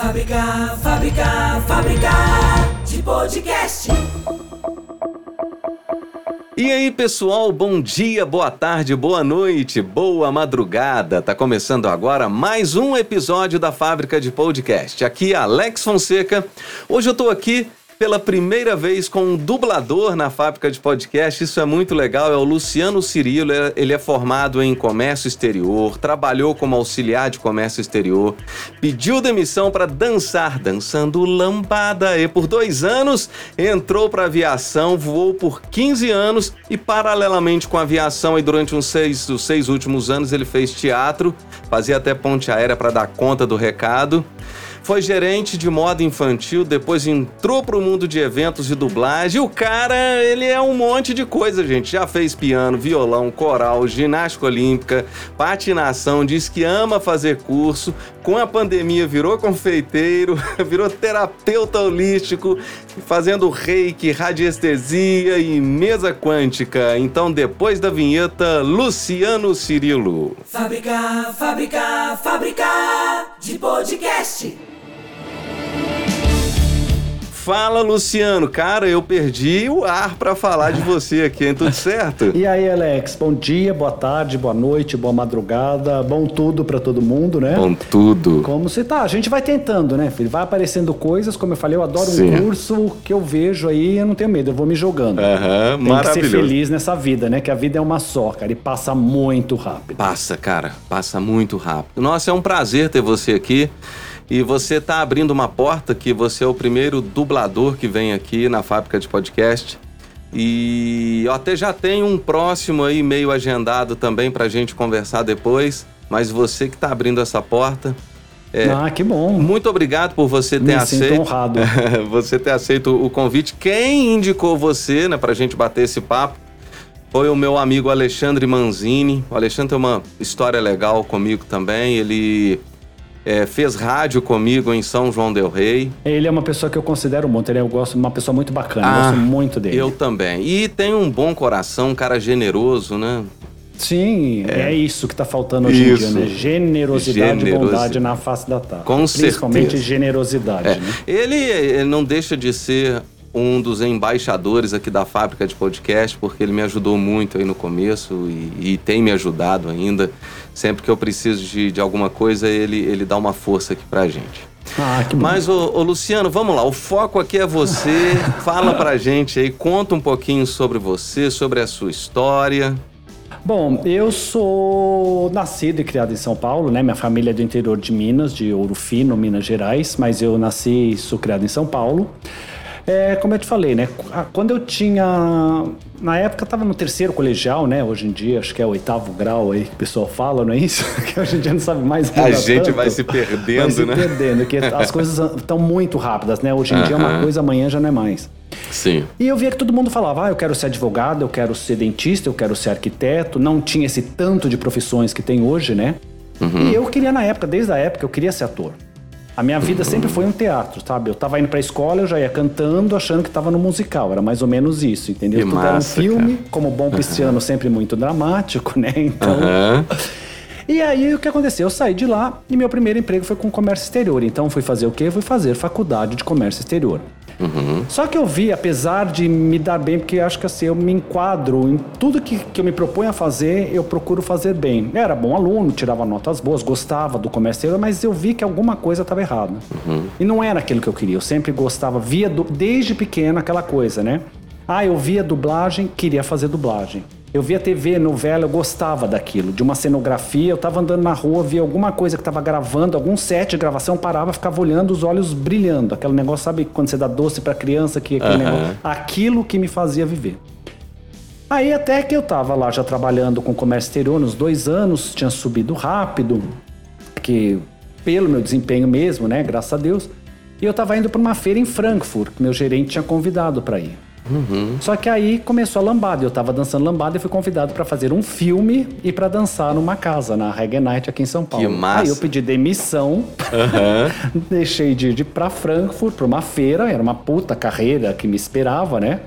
Fábrica, fábrica, fábrica de podcast. E aí, pessoal, bom dia, boa tarde, boa noite, boa madrugada. Tá começando agora mais um episódio da Fábrica de Podcast. Aqui é Alex Fonseca. Hoje eu tô aqui pela primeira vez com um dublador na fábrica de podcast. Isso é muito legal. É o Luciano Cirilo. É, ele é formado em comércio exterior, trabalhou como auxiliar de comércio exterior, pediu demissão para dançar, dançando lambada. E por dois anos entrou para aviação, voou por 15 anos e, paralelamente com a aviação, e durante uns seis, os seis últimos anos, ele fez teatro, fazia até ponte aérea para dar conta do recado. Foi gerente de moda infantil, depois entrou pro mundo de eventos e dublagem. O cara, ele é um monte de coisa, gente. Já fez piano, violão, coral, ginástica olímpica, patinação, diz que ama fazer curso. Com a pandemia virou confeiteiro, virou terapeuta holístico, fazendo reiki, radiestesia e mesa quântica. Então, depois da vinheta, Luciano Cirilo. Fábrica, fábrica, fábrica de podcast. Fala, Luciano. Cara, eu perdi o ar para falar de você aqui, hein? Tudo certo? E aí, Alex? Bom dia, boa tarde, boa noite, boa madrugada, bom tudo para todo mundo, né? Bom tudo. Como você tá? A gente vai tentando, né, filho? Vai aparecendo coisas, como eu falei, eu adoro Sim. um curso que eu vejo aí, eu não tenho medo, eu vou me jogando. Aham, Tem maravilhoso. que ser feliz nessa vida, né? Que a vida é uma só, cara, e passa muito rápido. Passa, cara, passa muito rápido. Nossa, é um prazer ter você aqui. E você está abrindo uma porta que você é o primeiro dublador que vem aqui na fábrica de podcast. E eu até já tenho um próximo aí meio agendado também para a gente conversar depois. Mas você que está abrindo essa porta. É, ah, que bom. Muito obrigado por você ter Me aceito. honrado. você ter aceito o convite. Quem indicou você, né, para a gente bater esse papo? Foi o meu amigo Alexandre Manzini. O Alexandre tem uma história legal comigo também. Ele é, fez rádio comigo em São João del Rei. Ele é uma pessoa que eu considero muito, ele é, eu gosto, uma pessoa muito bacana, ah, eu gosto muito dele. Eu também. E tem um bom coração, um cara generoso, né? Sim, é, é isso que está faltando hoje isso. em dia, né? Generosidade e bondade na face da terra. Com Principalmente certeza. generosidade, é. né? Ele, ele não deixa de ser um dos embaixadores aqui da fábrica de podcast, porque ele me ajudou muito aí no começo e, e tem me ajudado ainda. Sempre que eu preciso de, de alguma coisa, ele, ele dá uma força aqui pra gente. Ah. Mas, ô, ô, Luciano, vamos lá. O foco aqui é você. Fala pra gente aí, conta um pouquinho sobre você, sobre a sua história. Bom, eu sou nascido e criado em São Paulo, né? Minha família é do interior de Minas, de Ouro Fino, Minas Gerais, mas eu nasci e sou criado em São Paulo. É, como eu te falei, né? Quando eu tinha. Na época eu tava no terceiro colegial, né? Hoje em dia, acho que é o oitavo grau aí que o pessoal fala, não é isso? que hoje em dia não sabe mais A gente tanto. vai se perdendo, vai se né? perdendo, porque as coisas estão muito rápidas, né? Hoje em uh -huh. dia é uma coisa, amanhã já não é mais. Sim. E eu via que todo mundo falava: ah, eu quero ser advogado, eu quero ser dentista, eu quero ser arquiteto. Não tinha esse tanto de profissões que tem hoje, né? Uhum. E eu queria, na época, desde a época, eu queria ser ator. A minha vida sempre foi um teatro, sabe? Eu tava indo pra escola, eu já ia cantando, achando que tava no musical. Era mais ou menos isso, entendeu? Que Tudo massa, era um filme, cara. como bom pisciano, uhum. sempre muito dramático, né? Então. Uhum. E aí o que aconteceu? Eu saí de lá e meu primeiro emprego foi com comércio exterior. Então fui fazer o quê? Fui fazer faculdade de comércio exterior. Uhum. Só que eu vi, apesar de me dar bem, porque acho que assim, eu me enquadro em tudo que, que eu me proponho a fazer, eu procuro fazer bem. Eu era bom aluno, tirava notas boas, gostava do comércio mas eu vi que alguma coisa estava errada. Uhum. E não era aquilo que eu queria. Eu sempre gostava, via do, desde pequeno aquela coisa, né? Ah, eu via dublagem, queria fazer dublagem. Eu via TV, novela, eu gostava daquilo, de uma cenografia. Eu estava andando na rua, via alguma coisa que estava gravando, algum set de gravação, parava, ficava olhando, os olhos brilhando. Aquele negócio, sabe, quando você dá doce para criança, que aquele negócio, aquilo que me fazia viver. Aí até que eu estava lá já trabalhando com comércio exterior nos dois anos, tinha subido rápido, que pelo meu desempenho mesmo, né, graças a Deus. E eu estava indo para uma feira em Frankfurt, que meu gerente tinha convidado para ir. Uhum. Só que aí começou a lambada. Eu tava dançando lambada e fui convidado para fazer um filme e para dançar numa casa, na Reggae Night aqui em São Paulo. Que massa. Aí eu pedi demissão, Uhum. deixei de ir para Frankfurt, para uma feira, era uma puta carreira que me esperava, né?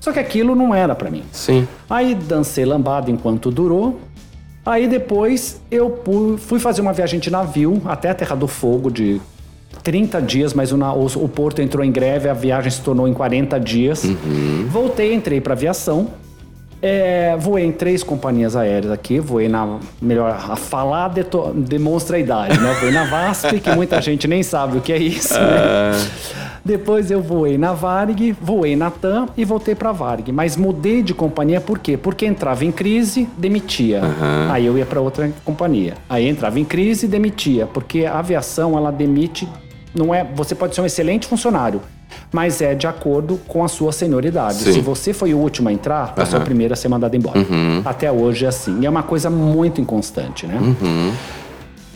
Só que aquilo não era para mim. Sim. Aí dancei lambada enquanto durou. Aí depois eu fui fazer uma viagem de navio até a Terra do Fogo de 30 dias, mas o, o, o Porto entrou em greve, a viagem se tornou em 40 dias. Voltei, entrei para aviação. É, voei em três companhias aéreas aqui, voei na. Melhor, a falar deto- demonstra a idade, né? Voei na VASP, que muita gente nem sabe o que é isso, né? Depois eu voei na Varig, voei na TAM e voltei para Varig. Mas mudei de companhia por quê? Porque entrava em crise, demitia. Aí eu ia para outra companhia. Aí entrava em crise, demitia. Porque a aviação, ela demite. Não é, você pode ser um excelente funcionário, mas é de acordo com a sua senioridade. Sim. Se você foi o último a entrar, você é o primeiro a ser mandado embora. Até hoje é assim. E é uma coisa muito inconstante, né?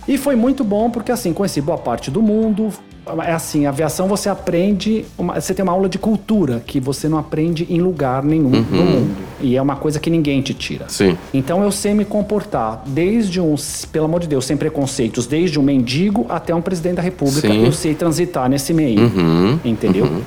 E foi muito bom porque assim, conheci boa parte do mundo. É assim, a aviação você aprende, uma- você tem uma aula de cultura que você não aprende em lugar nenhum Uhum. no mundo. E é uma coisa que ninguém te tira. Sim. Então eu sei me comportar desde um, pelo amor de Deus, sem preconceitos, desde um mendigo até um presidente da república. Sim. Eu sei transitar nesse meio. Uhum. Entendeu?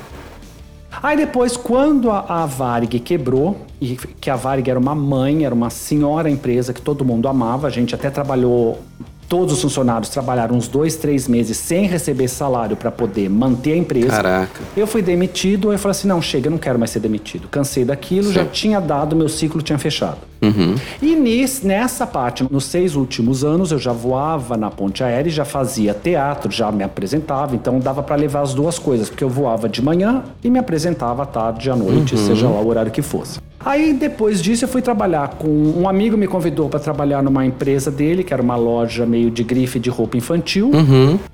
Aí depois, quando a, a Varig quebrou, e que a Varig era uma mãe, era uma senhora empresa que todo mundo amava, a gente até trabalhou, todos os funcionários trabalharam uns dois, três meses sem receber salário para poder manter a empresa. Caraca. Eu fui demitido, eu falei assim, não, chega, eu não quero mais ser demitido. Cansei daquilo, já tinha dado, meu ciclo tinha fechado. E nis- nessa parte, nos seis últimos anos, eu já voava na ponte aérea já fazia teatro, já me apresentava, então dava para levar as duas coisas, porque eu voava de manhã e me apresentava à tarde, à noite, seja lá o horário que fosse. Aí depois disso eu fui trabalhar com um amigo me convidou para trabalhar numa empresa dele, que era uma loja meio de grife de roupa infantil.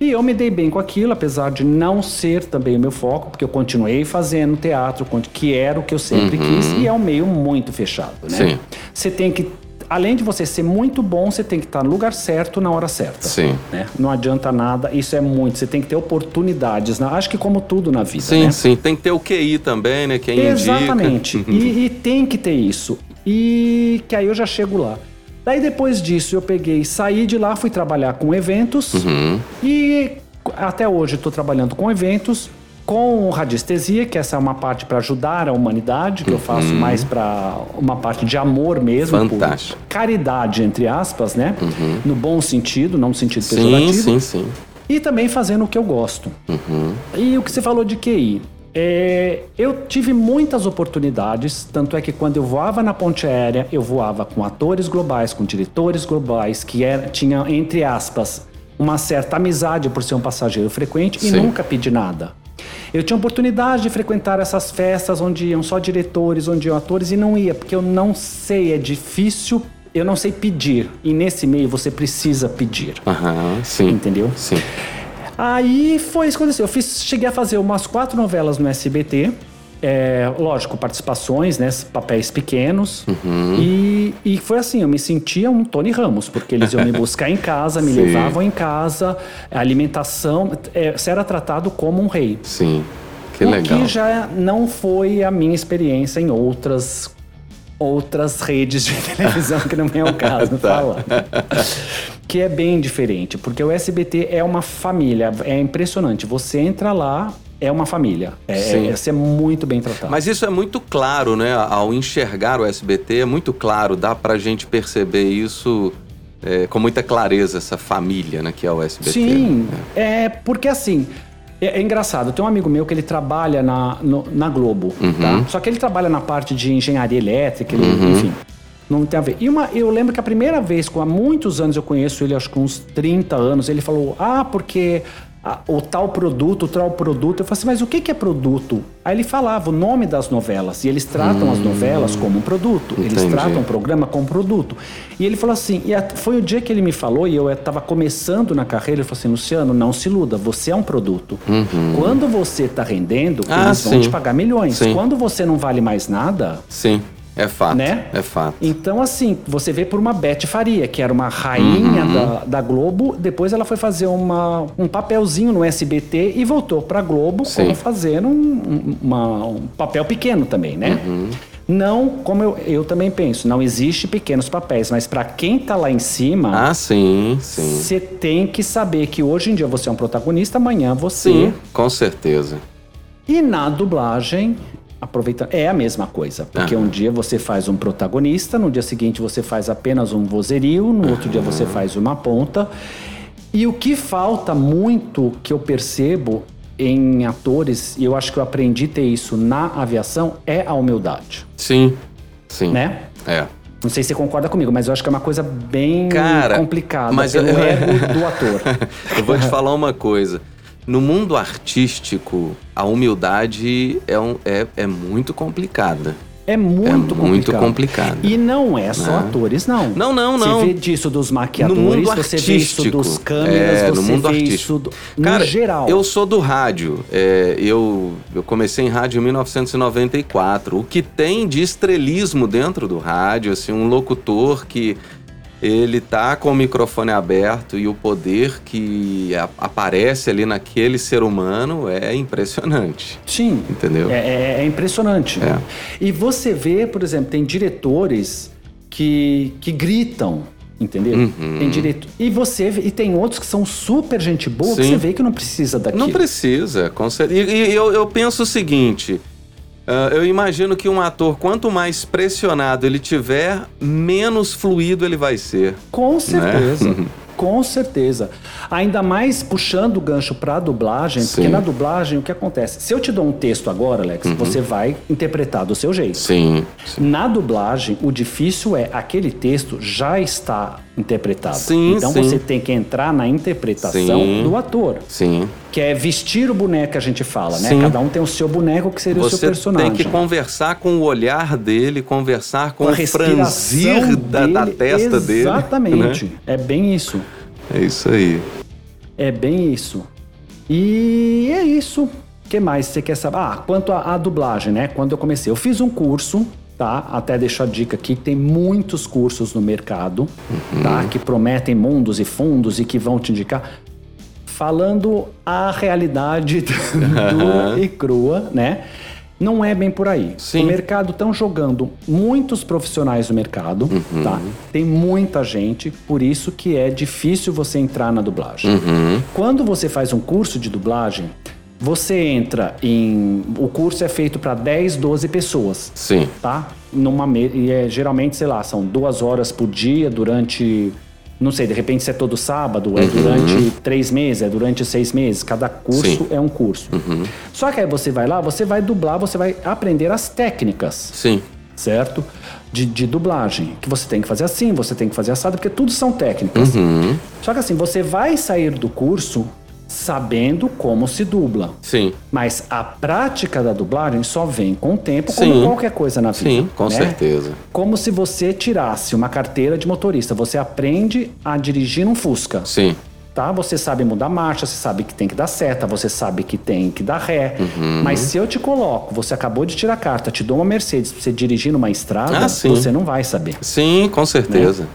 E eu me dei bem com aquilo, apesar de não ser também o meu foco, porque eu continuei fazendo teatro, que era o que eu sempre quis, e é um meio muito fechado, né? Sim. Você tem que, além de você ser muito bom, você tem que estar no lugar certo na hora certa. Sim. né? Não adianta nada, isso é muito. Você tem que ter oportunidades. né? Acho que como tudo na vida, Sim, né? sim. Tem que ter o QI também, né? Quem Exatamente. indica. E, e tem que ter isso. E que aí eu já chego lá. Daí depois disso eu peguei, saí de lá, fui trabalhar com eventos. E até hoje estou trabalhando com eventos, com radiestesia, que essa é uma parte para ajudar a humanidade, que eu faço mais para uma parte de amor mesmo. por Fantástico. caridade, entre aspas, né? No bom sentido, não no sentido Sim, pejorativo. sim, sim. E também fazendo o que eu gosto. E o que você falou de QI? É, eu tive muitas oportunidades, tanto é que quando eu voava na ponte aérea, eu voava com atores globais, com diretores globais, que era, tinha, entre aspas, uma certa amizade por ser um passageiro frequente e Sim. nunca pedi nada. Eu tinha oportunidade de frequentar essas festas onde iam só diretores, onde iam atores, e não ia, porque eu não sei, é difícil, eu não sei pedir. E nesse meio você precisa pedir. Aham, sim. Entendeu? Sim. Aí foi isso que aconteceu. Eu fiz, cheguei a fazer umas quatro novelas no SBT. É, lógico, participações, né? Papéis pequenos. E, e foi assim, eu me sentia um Tony Ramos, porque eles iam me buscar em casa, me Sim. levavam em casa, alimentação. É, você era tratado como um rei. Sim. Que o legal. que já não foi a minha experiência em outras outras redes de televisão, que não é o caso Tá. falar. que é bem diferente, porque o SBT é uma família, é impressionante. Você entra lá, é uma família. É, Sim. é ser muito bem tratado. Mas isso é muito claro, né? Ao enxergar o SBT, é muito claro, dá pra gente perceber isso é, com muita clareza, essa família né, que é o SBT. Sim, né? é porque assim. É, é engraçado, tem um amigo meu que ele trabalha na, no- na Globo, Uhum. tá? Só que ele trabalha na parte de engenharia elétrica, ele- enfim. Não tem a ver. E uma, eu lembro que a primeira vez, com há muitos anos eu conheço ele, acho que uns 30 anos, ele falou: Ah, porque a- o tal produto, o tal produto. Eu falei assim, mas o que, que é produto? Aí ele falava o nome das novelas. E eles tratam as novelas como um produto. Eles Entendi. tratam o programa como produto. E ele falou assim, e a- foi o dia que ele me falou, e eu estava começando na carreira, ele falou assim, Luciano, não se iluda, você é um produto. Quando você está rendendo, Ah, eles vão sim. te pagar milhões. Sim. Quando você não vale mais nada, Sim, é fato. né? É fato. Então, assim, você vê por uma Beth Faria, que era uma rainha Uhum. da, da Globo, depois ela foi fazer uma, um papelzinho no SBT e voltou pra Globo Sim. como fazendo um, um- uma- um papel pequeno também, né? Uhum. Não, como eu, eu também penso, não existe pequenos papéis, mas pra quem tá lá em cima, Ah, sim, sim. você tem que saber que hoje em dia você é um protagonista, amanhã você. Sim, com certeza. E na dublagem, aproveitando, é a mesma coisa. Porque Aham. um dia você faz um protagonista, no dia seguinte você faz apenas um vozerio, no outro dia você faz uma ponta. E o que falta muito que eu percebo em atores, e eu acho que eu aprendi a ter isso na aviação, é a humildade, Sim, sim. né? É. Não sei se você concorda comigo, mas eu acho que é uma coisa bem Cara, complicada mas pelo eu- ego do ator. Eu vou te falar uma coisa. No mundo artístico, a humildade é, um- é, é muito complicada. É muito é complicado. muito complicado. E não é só atores, não. Não, não, não. Você vê disso dos No maquiadores, mundo você vê isso artístico. dos câmeras, é, você no mundo vê artístico. isso do, Cara, no geral. eu sou do rádio. É, eu, eu comecei em rádio em 1994. O que tem de estrelismo dentro do rádio, assim, um locutor que ele tá com o microfone aberto e o poder que aparece ali naquele ser humano é impressionante. Sim. Entendeu? É, é- é impressionante. É. E você vê, por exemplo, tem diretores que, que gritam, entendeu? Uhum. Tem direto E você e tem outros que são super gente boa que Sim. você vê que não precisa daquilo. Não precisa, com cer- E, e eu, eu penso o seguinte: ah, eu imagino que um ator, quanto mais pressionado ele tiver, menos fluido ele vai ser. Com certeza. Né? Com certeza. Ainda mais puxando o gancho pra dublagem, porque Sim. na dublagem o que acontece? Se eu te dou um texto agora, Alex, Uhum. você vai interpretar do seu jeito. Sim. sim. Na dublagem, o difícil é aquele texto já está interpretado. Sim, então sim. você tem que entrar na interpretação Sim. do ator. Sim. Que é vestir o boneco que a gente fala, né? Sim. Cada um tem o seu boneco que seria o seu Você personagem. tem que conversar com o olhar dele, conversar com, Com o franzir respiração da, da dele. testa dele. Exatamente. né? É bem isso. É isso aí. É bem isso. E é isso. O que mais você quer saber? Ah, quanto à, à dublagem, né? Quando eu comecei, eu fiz um curso, tá? Até deixo a dica aqui, tem muitos cursos no mercado, tá? Que prometem mundos e fundos e que vão te indicar. Falando a realidade do e crua, né? Não é bem por aí. Sim. O mercado estão jogando muitos profissionais no mercado, tá? Tem muita gente, por isso que é difícil você entrar na dublagem. Uhum. Quando você faz um curso de dublagem, você entra em. O curso é feito para 10, 12 pessoas, Sim. tá? Numa. E é, geralmente, sei lá, são duas horas por dia durante. Não sei, de repente se é todo sábado, é durante três meses, é durante seis meses. Cada curso Sim. é um curso. Só que aí você vai lá, você vai dublar, você vai aprender as técnicas Sim. certo? De, de dublagem. Que você tem que fazer assim, você tem que fazer assado, porque tudo são técnicas. Uhum. Só que assim, você vai sair do curso sabendo como se dubla. Sim. Mas a prática da dublagem só vem com o tempo, Sim. como qualquer coisa na vida. Sim, com né? certeza. Como se você tirasse uma carteira de motorista. Você aprende a dirigir um Fusca Sim. tá? Você sabe mudar marcha, você sabe que tem que dar seta, você sabe que tem que dar ré. Uhum. Mas se eu te coloco, você acabou de tirar a carta, te dou uma Mercedes pra você dirigir numa estrada, Ah, você não vai saber. Sim, com certeza.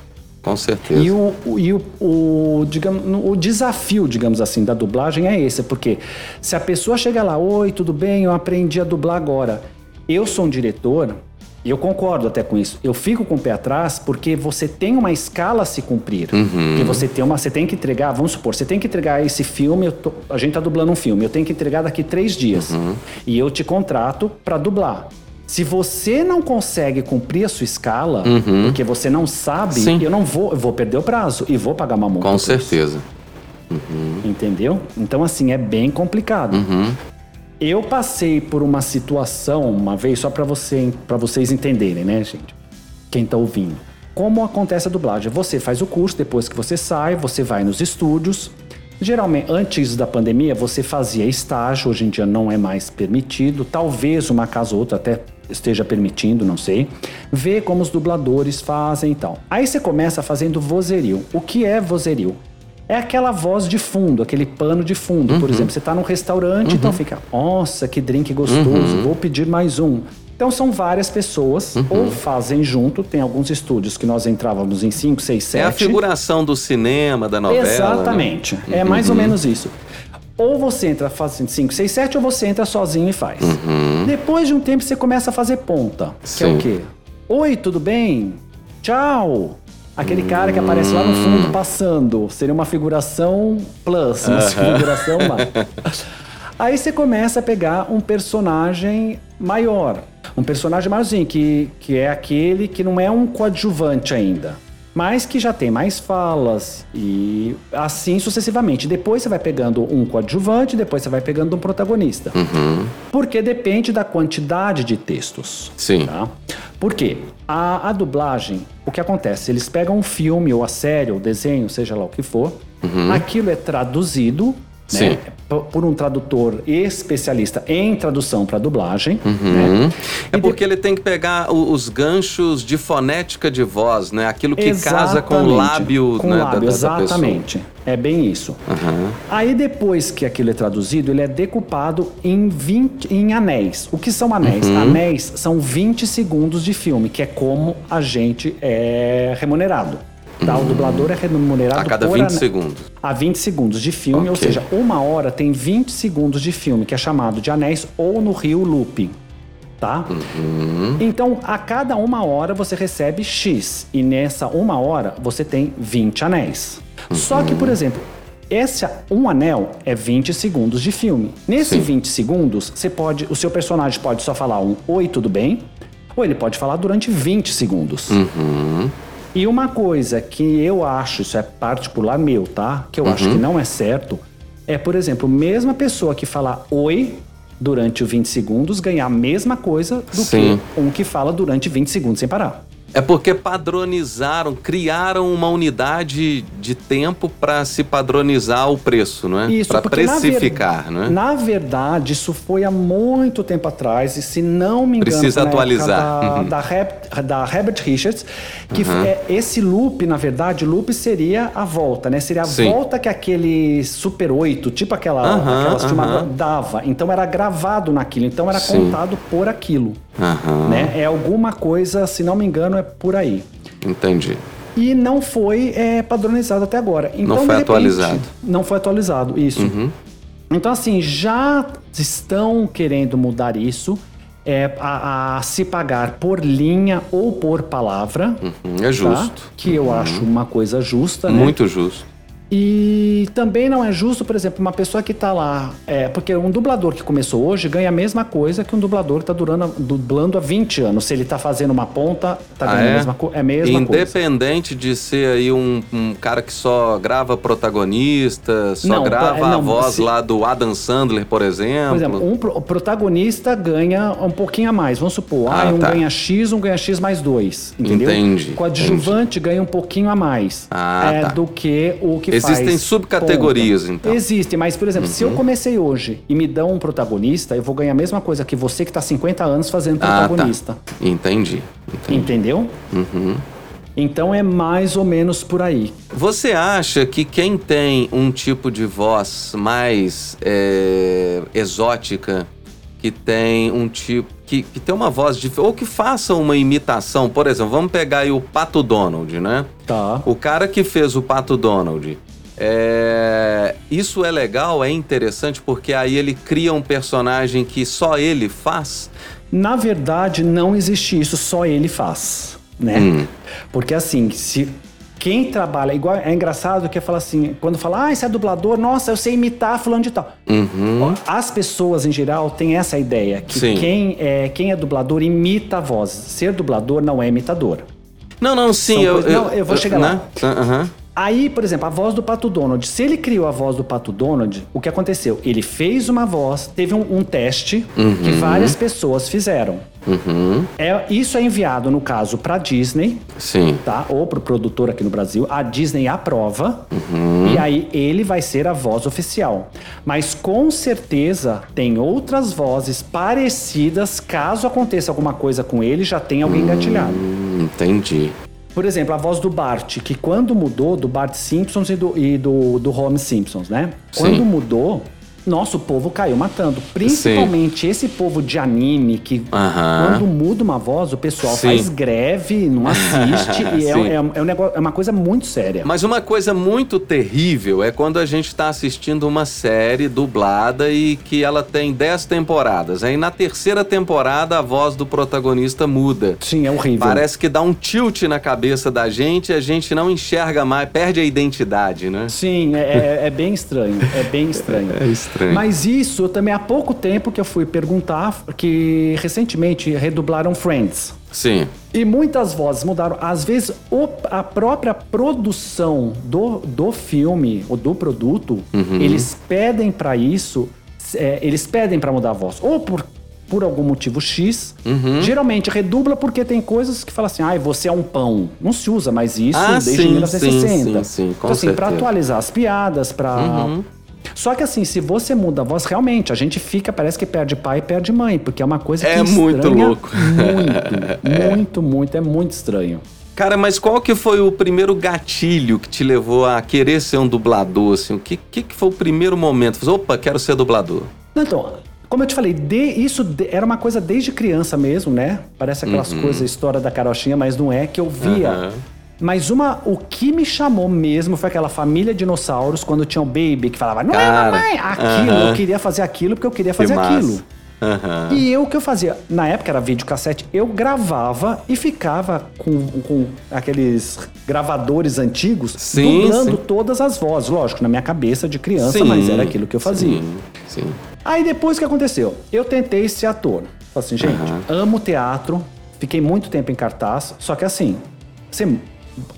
Com certeza. E, o, e o, o, digamos, o desafio, digamos assim, da dublagem é esse, porque se a pessoa chega lá, oi, tudo bem, eu aprendi a dublar agora. Eu sou um diretor, e eu concordo até com isso. Eu fico com o pé atrás porque você tem uma escala a se cumprir. Uhum. Que você tem uma, você tem que entregar, vamos supor, você tem que entregar esse filme, tô- a gente tá dublando um filme, eu tenho que entregar daqui três dias. Uhum. E eu te contrato para dublar. Se você não consegue cumprir a sua escala, porque você não sabe, Uhum. Sim. eu não vou, eu vou perder o prazo e vou pagar uma multa. Com certeza. Entendeu? Então, assim, é bem complicado. Uhum. Eu passei por uma situação uma vez, só para você, pra vocês entenderem, né, gente? Quem tá ouvindo. Como acontece a dublagem? Você faz o curso, depois que você sai, você vai nos estúdios. Geralmente, antes da pandemia, você fazia estágio, hoje em dia não é mais permitido. Talvez uma casa ou outra até esteja permitindo, não sei. Ver como os dubladores fazem e tal. Aí você começa fazendo vozerio. O que é vozerio? É aquela voz de fundo, aquele pano de fundo. Por exemplo, você está num restaurante, então fica, nossa, que drink gostoso, vou pedir mais um. Então são várias pessoas, ou fazem junto, tem alguns estúdios que nós entrávamos em 5, 6, 7. É a figuração do cinema, da novela. né? Exatamente. É mais ou menos isso. Ou você entra fazendo 5, 6, 7, ou você entra sozinho e faz. Depois de um tempo, você começa a fazer ponta. Que é Sim. o quê? Oi, tudo bem? Tchau! Aquele cara que aparece lá no fundo passando. Seria uma figuração plus, uma figuração mais. Aí você começa a pegar um personagem maior. Um personagem maiorzinho, que, que é aquele que não é um coadjuvante ainda. mas que já tem mais falas e assim sucessivamente. Depois você vai pegando um coadjuvante, depois você vai pegando um protagonista. Uhum. Porque depende da quantidade de textos. Sim. Tá? Por quê? A, a dublagem, o que acontece? Eles pegam um filme, ou a série, ou o desenho, seja lá o que for, aquilo é traduzido Uhum. Sim. né, por um tradutor especialista em tradução para dublagem. Uhum. Né? É E porque ele tem que pegar os ganchos de fonética de voz, né? Aquilo que casa com o Exatamente. lábio, com né, da- lábio, da, da exatamente. É bem isso. Aham. Aí depois que aquilo é traduzido, ele é decupado em 20 em anéis. O que são anéis? Uhum. Anéis são 20 segundos de filme, que é como a gente é remunerado. Tá? O dublador é remunerado Uhum. A cada por 20 ane- segundos. a 20 segundos de filme, ou Ok. seja, uma hora tem 20 segundos de filme, que é chamado de anéis ou no Rio Looping. Tá? Uhum. Então, a cada uma hora você recebe X. E nessa uma hora você tem 20 anéis. Só que, Uhum. por exemplo, esse um anel é 20 segundos de filme. Nesse Sim. 20 segundos, você pode, o seu personagem pode só falar um oi, tudo bem? Ou ele pode falar durante 20 segundos. Uhum. E uma coisa que eu acho, isso é particular meu, tá? Que eu Uhum. acho que não é certo, é, por exemplo, mesma pessoa que fala oi durante os 20 segundos ganhar a mesma coisa do Sim. que um que fala durante 20 segundos sem parar. É porque padronizaram, criaram uma unidade de tempo para se padronizar o preço, não é? Isso, Para porque na ver- precificar, não é? Na verdade, isso foi há muito tempo atrás, e se não me engano, Precisa atualizar. época Uhum. Da, da, da Herbert Richards, que é, esse loop, na verdade, loop seria a volta, né? Seria a Sim. volta que aquele Super 8, tipo aquela, filmadas, aham. dava. Então era gravado naquilo, então era Sim. contado por aquilo. Aham, Né? É alguma coisa, se não me engano, é por aí. entendi. E não foi é, padronizado até agora. Então, foi de repente, atualizado. Não foi atualizado, isso. Uhum. Então, assim, já estão querendo mudar isso é, a, a se pagar por linha ou por palavra. Hum, É tá? justo. Que eu acho uma coisa justa, né? Muito justo. E também não é justo, por exemplo, uma pessoa que tá lá. É, porque um dublador que começou hoje ganha a mesma coisa que um dublador que tá durando, dublando há 20 anos. Se ele tá fazendo uma ponta, tá Ah, ganhando é? a mesma, co- é a mesma coisa. Independente de ser aí um, um cara que só grava protagonista, só Não, grava é, a não, voz se- lá do Adam Sandler, por exemplo. Por exemplo, um pro- protagonista ganha um pouquinho a mais. Vamos supor, Ah, ah, um tá. ganha X, um ganha X mais dois. Entendeu? Entendi, O coadjuvante ganha um pouquinho a mais Ah, é, tá. do que o que Existem faz subcategorias, ponta. então. Uhum. Existem, mas, por exemplo, se eu comecei hoje e me dão um protagonista, eu vou ganhar a mesma coisa que você que está 50 anos fazendo Ah, tá. protagonista. Entendi. entendi. Entendeu? Uhum. Então é mais ou menos por aí. Você acha que quem tem um tipo de voz mais é, exótica, que tem um tipo. Que, que tem uma voz diferente, ou que faça uma imitação, por exemplo, vamos pegar aí o Pato Donald, né? Tá. O cara que fez o Pato Donald. é, Isso é legal, é interessante, porque aí ele cria um personagem que só ele faz. Na verdade, não existe isso, só ele faz, né? Hum. Porque assim, se quem trabalha, igual é engraçado que fala assim, quando fala, ah, esse é dublador, nossa, eu sei imitar fulano de tal. Uhum. As pessoas em geral têm essa ideia que Sim. quem é, quem é dublador imita a voz. Ser dublador não é imitador. Não, não, sim, eu, coisas- não, eu vou chegar lá. né? Aí, por exemplo, a voz do Pato Donald. Se ele criou a voz do Pato Donald, o que aconteceu? Ele fez uma voz, teve um, um teste que várias pessoas fizeram. Uhum. É, isso é enviado, no caso, para Disney, Sim. tá? Ou pro produtor aqui no Brasil. A Disney aprova Uhum. e aí ele vai ser a voz oficial. Mas com certeza tem outras vozes parecidas. Caso aconteça alguma coisa com ele, já tem alguém engatilhado. Hum, entendi. Por exemplo, a voz do Bart, que quando mudou, do Bart Simpsons e do, e do, do Homer Simpsons, né? Quando Sim. mudou, nosso povo caiu matando. Principalmente esse povo de anime, que Aham. quando muda uma voz, o pessoal Sim. faz greve, não assiste, e é, Sim. é, é um negócio, é uma coisa muito séria. Mas uma coisa muito terrível é quando a gente está assistindo uma série dublada e que ela tem 10 temporadas. Aí na terceira temporada a voz do protagonista muda. Sim, é horrível. Parece que dá um tilt na cabeça da gente e a gente não enxerga mais, perde a identidade, né? Sim, é, é- é bem estranho. É bem estranho. É estranho. Mas isso também há pouco tempo que eu fui perguntar, que recentemente redublaram Friends. Sim. E muitas vozes mudaram. Às vezes, o, a própria produção do, do filme ou do produto, eles pedem pra isso, é, eles pedem pra mudar a voz. Ou por, por algum motivo X. Geralmente redubla porque tem coisas que falam assim, ai, você é um pão. Não se usa mais isso Ah, desde sim, 1960. sim, sim, sim, então, assim, pra. Uhum. atualizar as piadas, pra... Só que assim, se você muda a voz, realmente, a gente fica, parece que perde pai e perde mãe, porque é uma coisa É que muito estranha louco. Muito, muito, muito, é muito estranho. Cara, mas qual que foi o primeiro gatilho que te levou a querer ser um dublador, assim? O que, que, foi o primeiro momento? Opa, quero ser dublador. Então, como eu te falei, de- isso de- era uma coisa desde criança mesmo, né? Parece aquelas coisas, história da carochinha, mas não é, que eu via. Uhum. Mas uma, o que me chamou mesmo foi aquela família dinossauros, quando tinha o Baby, que falava, não é Cara, mamãe, aquilo, aham. eu queria fazer aquilo porque eu queria Que fazer massa. aquilo. Aham. E eu o que eu fazia? Na época era videocassete, eu gravava e ficava com, com aqueles gravadores antigos, Sim, dublando sim. todas as vozes. Lógico, na minha cabeça de criança, Sim, mas era aquilo que eu fazia. Sim, sim. Aí depois o que aconteceu? Eu tentei ser ator. Falei assim, gente, amo teatro, fiquei muito tempo em cartaz, só que assim, você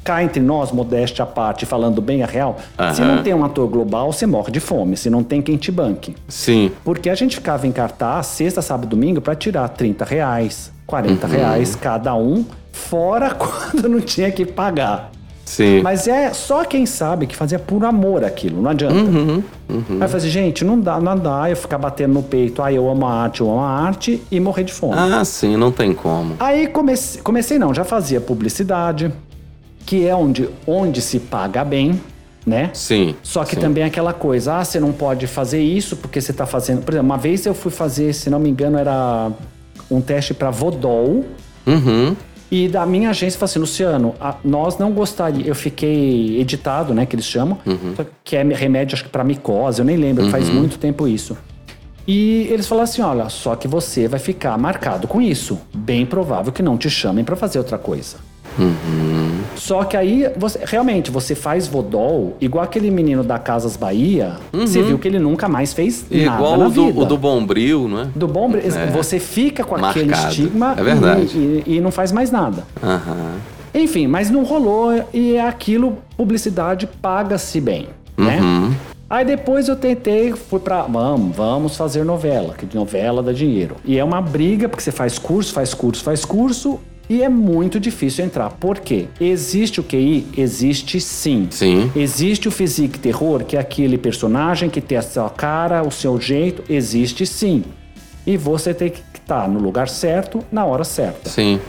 cá entre nós, modéstia à parte, falando bem a real, se não tem um ator global, você morre de fome, se não tem quem te banque. Sim. Porque a gente ficava em cartaz sexta, sábado domingo pra tirar 30 reais, 40 reais cada um, fora quando não tinha que pagar. Sim. Mas é só quem sabe que fazia por amor aquilo, não adianta. Uhum, Aí eu falei gente, não dá, não dá eu ficar batendo no peito, ah, eu amo a arte, eu amo a arte, e morrer de fome. Ah, sim, não tem como. Aí comecei, comecei não, já fazia publicidade, que é onde, onde se paga bem, né? Sim. Só que sim. também é aquela coisa, ah, você não pode fazer isso porque você tá fazendo. Por exemplo, uma vez eu fui fazer, se não me engano, era um teste para Vodol. Uhum. E da minha agência falou assim, Luciano, a- nós não gostaríamos. Eu fiquei editado, né, que eles chamam, que é remédio, acho que pra micose, eu nem lembro, faz muito tempo isso. E eles falaram assim: olha, só que você vai ficar marcado com isso. Bem provável que não te chamem pra fazer outra coisa. Só que aí, você, realmente, você faz Vodol, igual aquele menino da Casas Bahia, você viu que ele nunca mais fez nada Igual na o do, vida. o do Bombril, não é? Do bom, você fica com aquele Marcado. estigma É verdade. e- e- e não faz mais nada. Aham. Enfim, mas não rolou e é aquilo, publicidade paga-se bem, né? Uhum. Aí depois eu tentei, fui pra. Vamos, vamos fazer novela, que novela dá dinheiro. E é uma briga, porque você faz curso, faz curso, faz curso, e é muito difícil entrar. Por quê? Existe o QI? Existe sim. Sim. Existe o physique terror, que é aquele personagem que tem a sua cara, o seu jeito? Existe sim. E você tem que estar no lugar certo, na hora certa. Sim.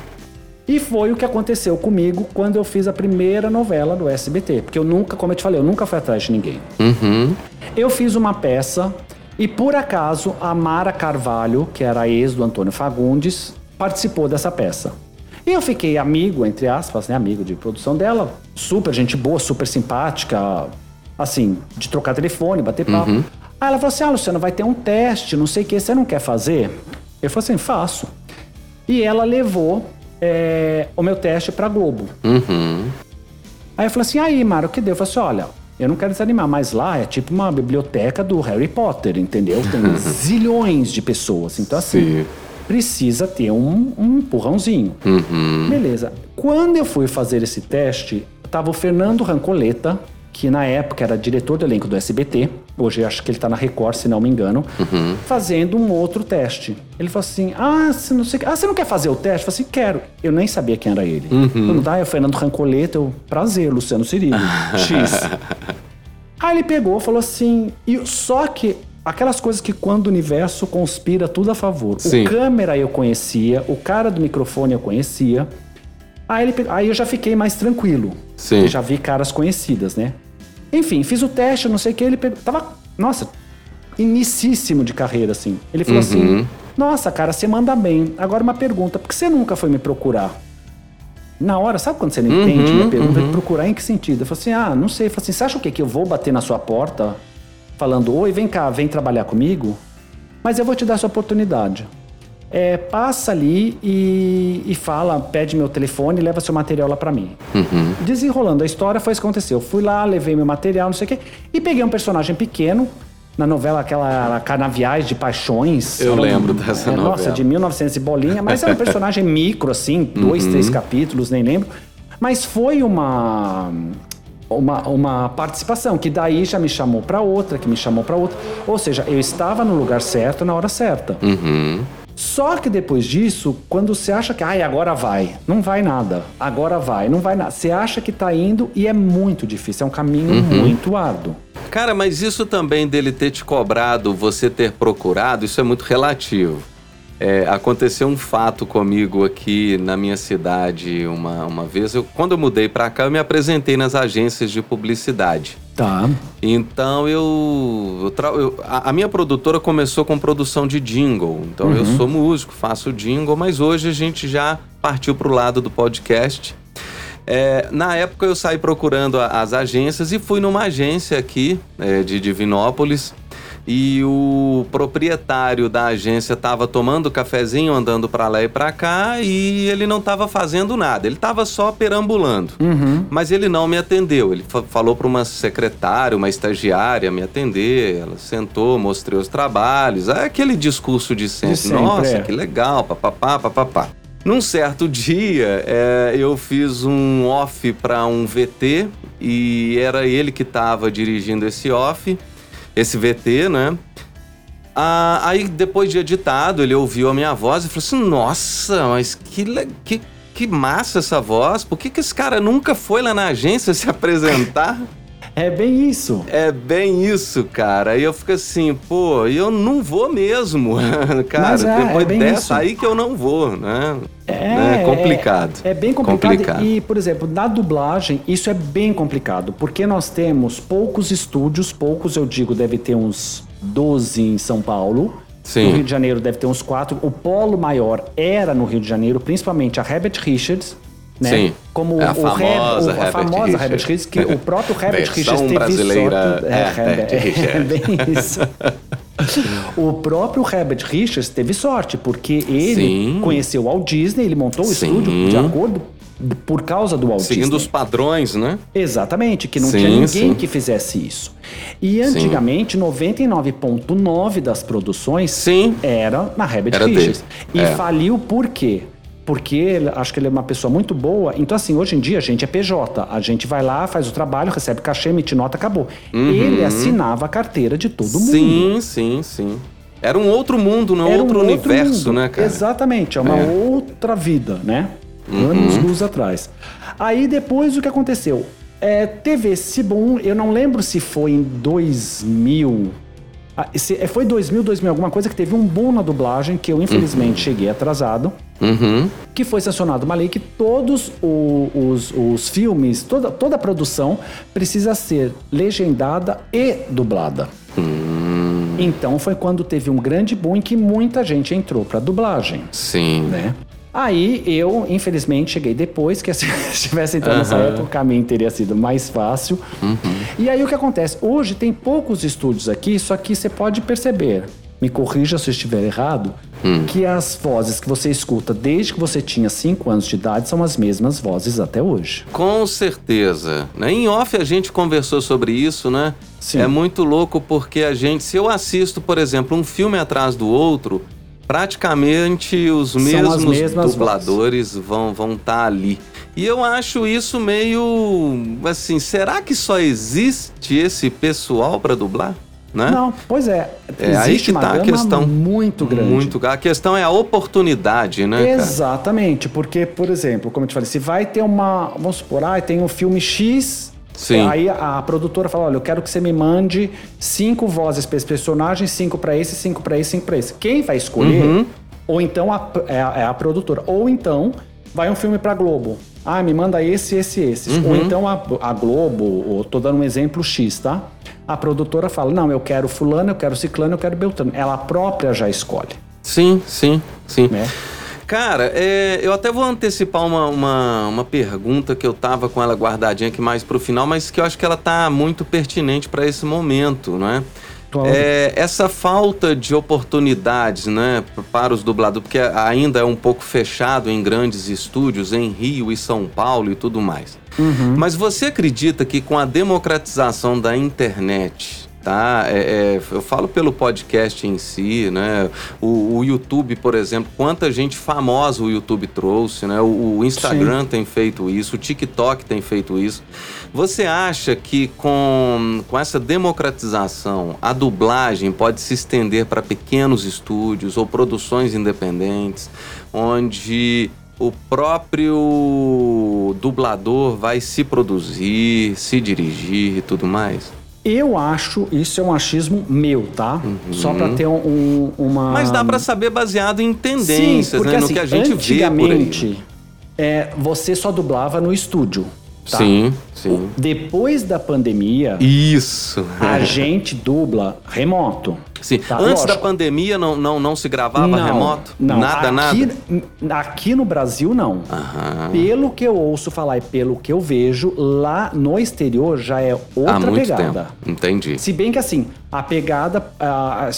E foi o que aconteceu comigo quando eu fiz a primeira novela do SBT. Porque eu nunca, como eu te falei, eu nunca fui atrás de ninguém. Uhum. Eu fiz uma peça e, por acaso, a Mara Carvalho, que era a ex do Antônio Fagundes, participou dessa peça. E eu fiquei amigo, entre aspas, né? Amigo de produção dela. Super gente boa, super simpática. Assim, de trocar telefone, bater papo. Aí ela falou assim, ah, Luciano, vai ter um teste, não sei o que, você não quer fazer? Eu falei assim, faço. E ela levou é, o meu teste pra Globo. Uhum. Aí eu falei assim, aí, Mara, o que deu? Eu falei assim, olha, eu não quero desanimar, mas lá é tipo uma biblioteca do Harry Potter, entendeu? Tem zilhões de pessoas. Então, assim, Sim. Precisa ter um, um empurrãozinho. Uhum. Beleza. Quando eu fui fazer esse teste, tava o Fernando Rancoleta, que na época era diretor do elenco do SBT, hoje acho que ele tá na Record, se não me engano, fazendo um outro teste. Ele falou assim: Ah, você não, sei, ah, você não quer fazer o teste? Eu falei assim: quero. Eu nem sabia quem era ele. Não dá, é o Fernando Rancoleta, eu, prazer, Luciano Cirilo, X. Aí ele pegou, falou assim, e só que aquelas coisas que quando o universo conspira tudo a favor. Sim. O câmera eu conhecia, o cara do microfone eu conhecia. Aí, ele, aí eu já fiquei mais tranquilo. Sim. Eu já vi caras conhecidas, né? Enfim, fiz o teste, não sei o que, ele pegou, tava, nossa, inicíssimo de carreira, assim. Ele falou assim, nossa, cara, você manda bem. Agora uma pergunta, por que você nunca foi me procurar? Na hora, sabe quando você não entende minha pergunta? Procurar em que sentido? Eu falei assim, ah, não sei. Eu falei assim, você acha o quê? Que eu vou bater na sua porta falando, oi, vem cá, vem trabalhar comigo? Mas eu vou te dar essa oportunidade. É, passa ali e, e fala, pede meu telefone e leva seu material lá pra mim. Desenrolando a história, foi isso que aconteceu. Eu fui lá, levei meu material, não sei o quê, e peguei um personagem pequeno, na novela aquela Canaviais de Paixões. Eu lembro dessa é, Nossa, novela. de 1900 e bolinha, mas era um personagem micro, assim, dois, Uhum. três capítulos, nem lembro. Mas foi uma uma, uma participação, que daí já me chamou para outra, que me chamou para outra. Ou seja, eu estava no lugar certo na hora certa. Uhum. Só que depois disso, quando você acha que, ai, agora vai, não vai nada, agora vai, não vai nada. Você acha que tá indo e é muito difícil, é um caminho uhum. muito árduo. Cara, mas isso também dele ter te cobrado, você ter procurado, isso é muito relativo. É, aconteceu um fato comigo aqui na minha cidade uma, uma vez. Eu, quando eu mudei para cá, eu me apresentei nas agências de publicidade. Tá. Então eu. eu, a, a, minha produtora começou com produção de jingle. Então uhum. eu sou músico, faço jingle, mas hoje a gente já partiu para o lado do podcast. É, na época eu saí procurando a, as agências e fui numa agência aqui é, de Divinópolis e o proprietário da agência estava tomando cafezinho, andando para lá e para cá, e ele não estava fazendo nada. Ele estava só perambulando. Uhum. Mas ele não me atendeu. Ele falou para uma secretária, uma estagiária me atender. Ela sentou, mostrei os trabalhos. É aquele discurso de sempre. De sempre Nossa, é. que legal, papapá, papapá. Num certo dia, é, eu fiz um off para um VT e era ele que estava dirigindo esse off esse VT, né? Ah, aí, depois de editado, ele ouviu a minha voz e falou assim: Nossa, mas que, que, que massa essa voz. Por que, que esse cara nunca foi lá na agência se apresentar? É bem isso. É bem isso, cara. Aí eu fico assim, pô, eu não vou mesmo, cara. Mas é, depois é dessa isso. aí que eu não vou, né? É, né? complicado. É, é, bem complicado. complicado. E, por exemplo, na dublagem, isso é bem complicado, porque nós temos poucos estúdios, poucos eu digo, deve ter uns 12 em São Paulo. Sim. No Rio de Janeiro deve ter uns quatro. O polo maior era no Rio de Janeiro, principalmente a Herbert Richards, né? Sim. Como é a, o famosa, Herbert, o, a famosa Richards, que o próprio Herbert Richards teve brasileira sorte. É, Herbert, é, é bem isso. o próprio Herbert Richards teve sorte, porque ele Sim. conheceu o Walt Disney, ele montou o estúdio de acordo por causa do Walt Seguindo Disney. os padrões, né? Exatamente, que não sim, tinha ninguém sim. que fizesse isso. E antigamente, 99,9% das produções sim. era na Herbert era Richards. Dele. E é. faliu por quê? Porque acho que ele é uma pessoa muito boa. Então, assim, hoje em dia a gente é PJ. A gente vai lá, faz o trabalho, recebe cachê, emite nota, acabou. Uhum. Ele assinava a carteira de todo mundo. Sim, sim, sim. Era um outro mundo, não é outro, um universo, mundo. né, cara? Exatamente, é uma é. outra vida, né? Uhum. Anos luz atrás. Aí depois o que aconteceu? É, teve esse boom, eu não lembro se foi em 2000 ah, esse, é, foi 2000, 2000, alguma coisa que teve um boom na dublagem, que eu infelizmente uhum. cheguei atrasado. Uhum. Que foi sancionada uma lei que todos o, os, os filmes, toda, toda a produção precisa ser legendada e dublada. Uhum. Então foi quando teve um grande boom em que muita gente entrou para dublagem. Sim. Né? Aí eu, infelizmente, cheguei depois, que se tivesse entrado uhum. nessa época, o caminho teria sido mais fácil. Uhum. E aí o que acontece? Hoje tem poucos estúdios aqui, só que você pode perceber, me corrija se eu estiver errado, hum. que as vozes que você escuta desde que você tinha 5 anos de idade são as mesmas vozes até hoje. Com certeza. Né? Em off a gente conversou sobre isso, né? Sim. É muito louco porque a gente, se eu assisto, por exemplo, um filme atrás do outro, praticamente os mesmos dubladores vozes. vão vão estar tá ali. E eu acho isso meio assim, será que só existe esse pessoal para dublar? Né? Não, pois é. É aí que está a questão muito grande. Muito, a questão é a oportunidade, né? Exatamente, cara? porque, por exemplo, como eu te falei, se vai ter uma. Vamos supor, ah, tem um filme X Sim. Aí a, a, produtora fala: olha, eu quero que você me mande cinco vozes para esse personagem, cinco para esse, cinco para esse, cinco para esse. Quem vai escolher? Uhum. Ou então a, é, a, é, a, produtora. Ou então vai um filme para Globo. Ah, me manda esse, esse, esses. Uhum. Ou então a, a Globo, ou tô dando um exemplo X, tá? A produtora fala: não, eu quero fulano, eu quero ciclano, eu quero beltrano. Ela própria já escolhe. Sim, sim, sim. Né? Cara, é, eu até vou antecipar uma, uma, uma, pergunta que eu tava com ela guardadinha aqui mais pro final, mas que eu acho que ela tá muito pertinente para esse momento, né? Claro. É, essa falta de oportunidades, né, para os dubladores, porque ainda é um pouco fechado em grandes estúdios, em Rio e São Paulo e tudo mais. Uhum. Mas você acredita que com a democratização da internet, tá? É, é, eu falo pelo podcast em si, né? O, o, YouTube, por exemplo, quanta gente famosa o YouTube trouxe, né? O, o Instagram Sim. tem feito isso, o TikTok tem feito isso. Você acha que com, com essa democratização, a dublagem pode se estender para pequenos estúdios ou produções independentes, onde o próprio dublador vai se produzir, se dirigir e tudo mais? Eu acho, isso é um achismo meu, tá? Uhum. Só para ter um, uma. Mas dá para saber baseado em tendências, Sim, porque, né? Assim, no que a gente antigamente, vê por aí. É, você só dublava no estúdio. Tá? Sim, sim. Depois da pandemia. Isso. A gente dubla remoto. Sim. Tá? Antes Lógico. da pandemia não, não, não se gravava não, remoto? Não. Nada, aqui, nada? Aqui no Brasil, não. Aham. Pelo que eu ouço falar e pelo que eu vejo, lá no exterior já é outra Há muito pegada. Tempo. Entendi. Se bem que assim, a pegada.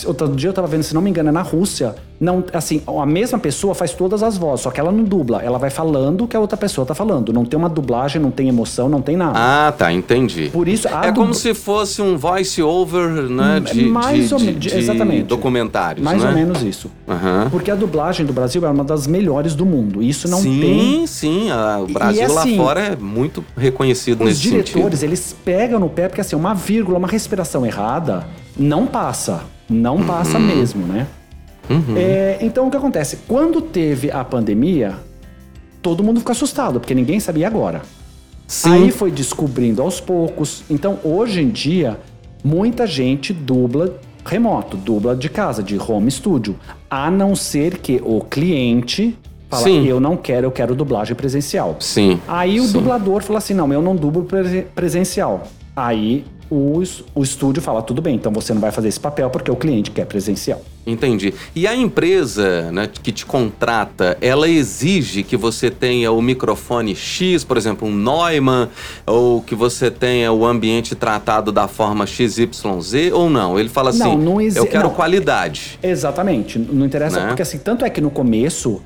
outro dia eu tava vendo, se não me engano, é na Rússia. Não, assim, a mesma pessoa faz todas as vozes, só que ela não dubla. Ela vai falando o que a outra pessoa tá falando. Não tem uma dublagem, não tem emoção, não tem nada. Ah, tá, entendi. Por isso. é como se fosse um voice-over, né? De, mais de, ou menos. Exatamente. Documentários. Mais né? ou menos isso. Uhum. Porque a dublagem do Brasil é uma das melhores do mundo. Isso não sim, tem. Sim, sim. O Brasil e, assim, lá fora é muito reconhecido nesse sentido. Os diretores, eles pegam no pé, porque assim, uma vírgula, uma respiração errada não passa. Não uhum. passa mesmo, né? Uhum. É, então o que acontece? Quando teve a pandemia, todo mundo ficou assustado, porque ninguém sabia agora. Sim. Aí foi descobrindo aos poucos. Então hoje em dia, muita gente dubla remoto, dubla de casa, de home studio. A não ser que o cliente fala, Sim. eu não quero, eu quero dublagem presencial. Sim. Aí o Sim. dublador fala assim, não, eu não dublo presencial. Aí o, o estúdio fala, tudo bem, então você não vai fazer esse papel porque o cliente quer presencial. Entendi. E a empresa né, que te contrata, ela exige que você tenha o microfone X, por exemplo, um Neumann, ou que você tenha o ambiente tratado da forma XYZ, ou não? Ele fala assim, não, não eu quero não, qualidade. Exatamente, não interessa, né? porque assim, tanto é que no começo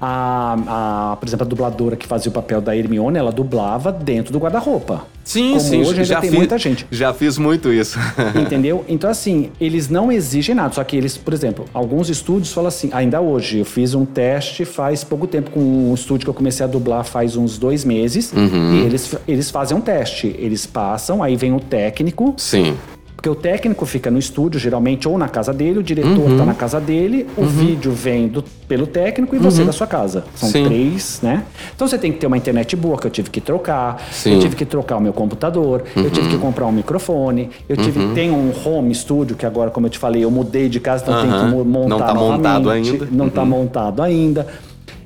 a, a, por exemplo, a dubladora que fazia o papel da Hermione, ela dublava dentro do guarda-roupa. Sim, Como sim. hoje ainda já tem fiz, muita gente. Já fiz muito isso. Entendeu? Então, assim, eles não exigem nada. Só que eles, por exemplo, alguns estúdios falam assim, ainda hoje, eu fiz um teste faz pouco tempo com um estúdio que eu comecei a dublar faz uns dois meses. Uhum. E eles, eles fazem um teste. Eles passam, aí vem o técnico. Sim. Porque o técnico fica no estúdio, geralmente, ou na casa dele, o diretor está uhum. na casa dele, o uhum. vídeo vem do, pelo técnico e você uhum. da sua casa. São Sim. três, né? Então você tem que ter uma internet boa, que eu tive que trocar, Sim. eu tive que trocar o meu computador, eu tive que uhum. comprar um microfone, eu tive Uhum. tem um home studio, que agora, como eu te falei, eu mudei de casa, então tem que montar Não está montado ainda. Não está montado ainda.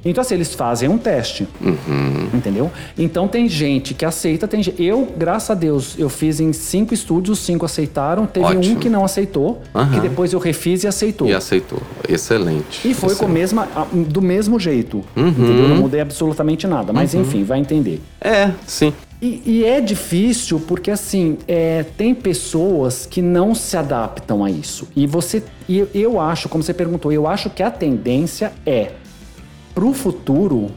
Então, assim, eles fazem um teste. Uhum. Entendeu? Então tem gente que aceita, tem gente... Eu, graças a Deus, eu fiz em cinco estúdios, cinco aceitaram, teve Ótimo. um que não aceitou, uhum. que depois eu refiz e aceitou. E aceitou. Excelente. E foi Excelente. com mesma, do mesmo jeito. Uhum. Entendeu? Não mudei absolutamente nada. Mas Uhum. enfim, vai entender. É, sim. E, e, é difícil porque assim é, tem pessoas que não se adaptam a isso. E você, e eu acho, como você perguntou, eu acho que a tendência é pro futuro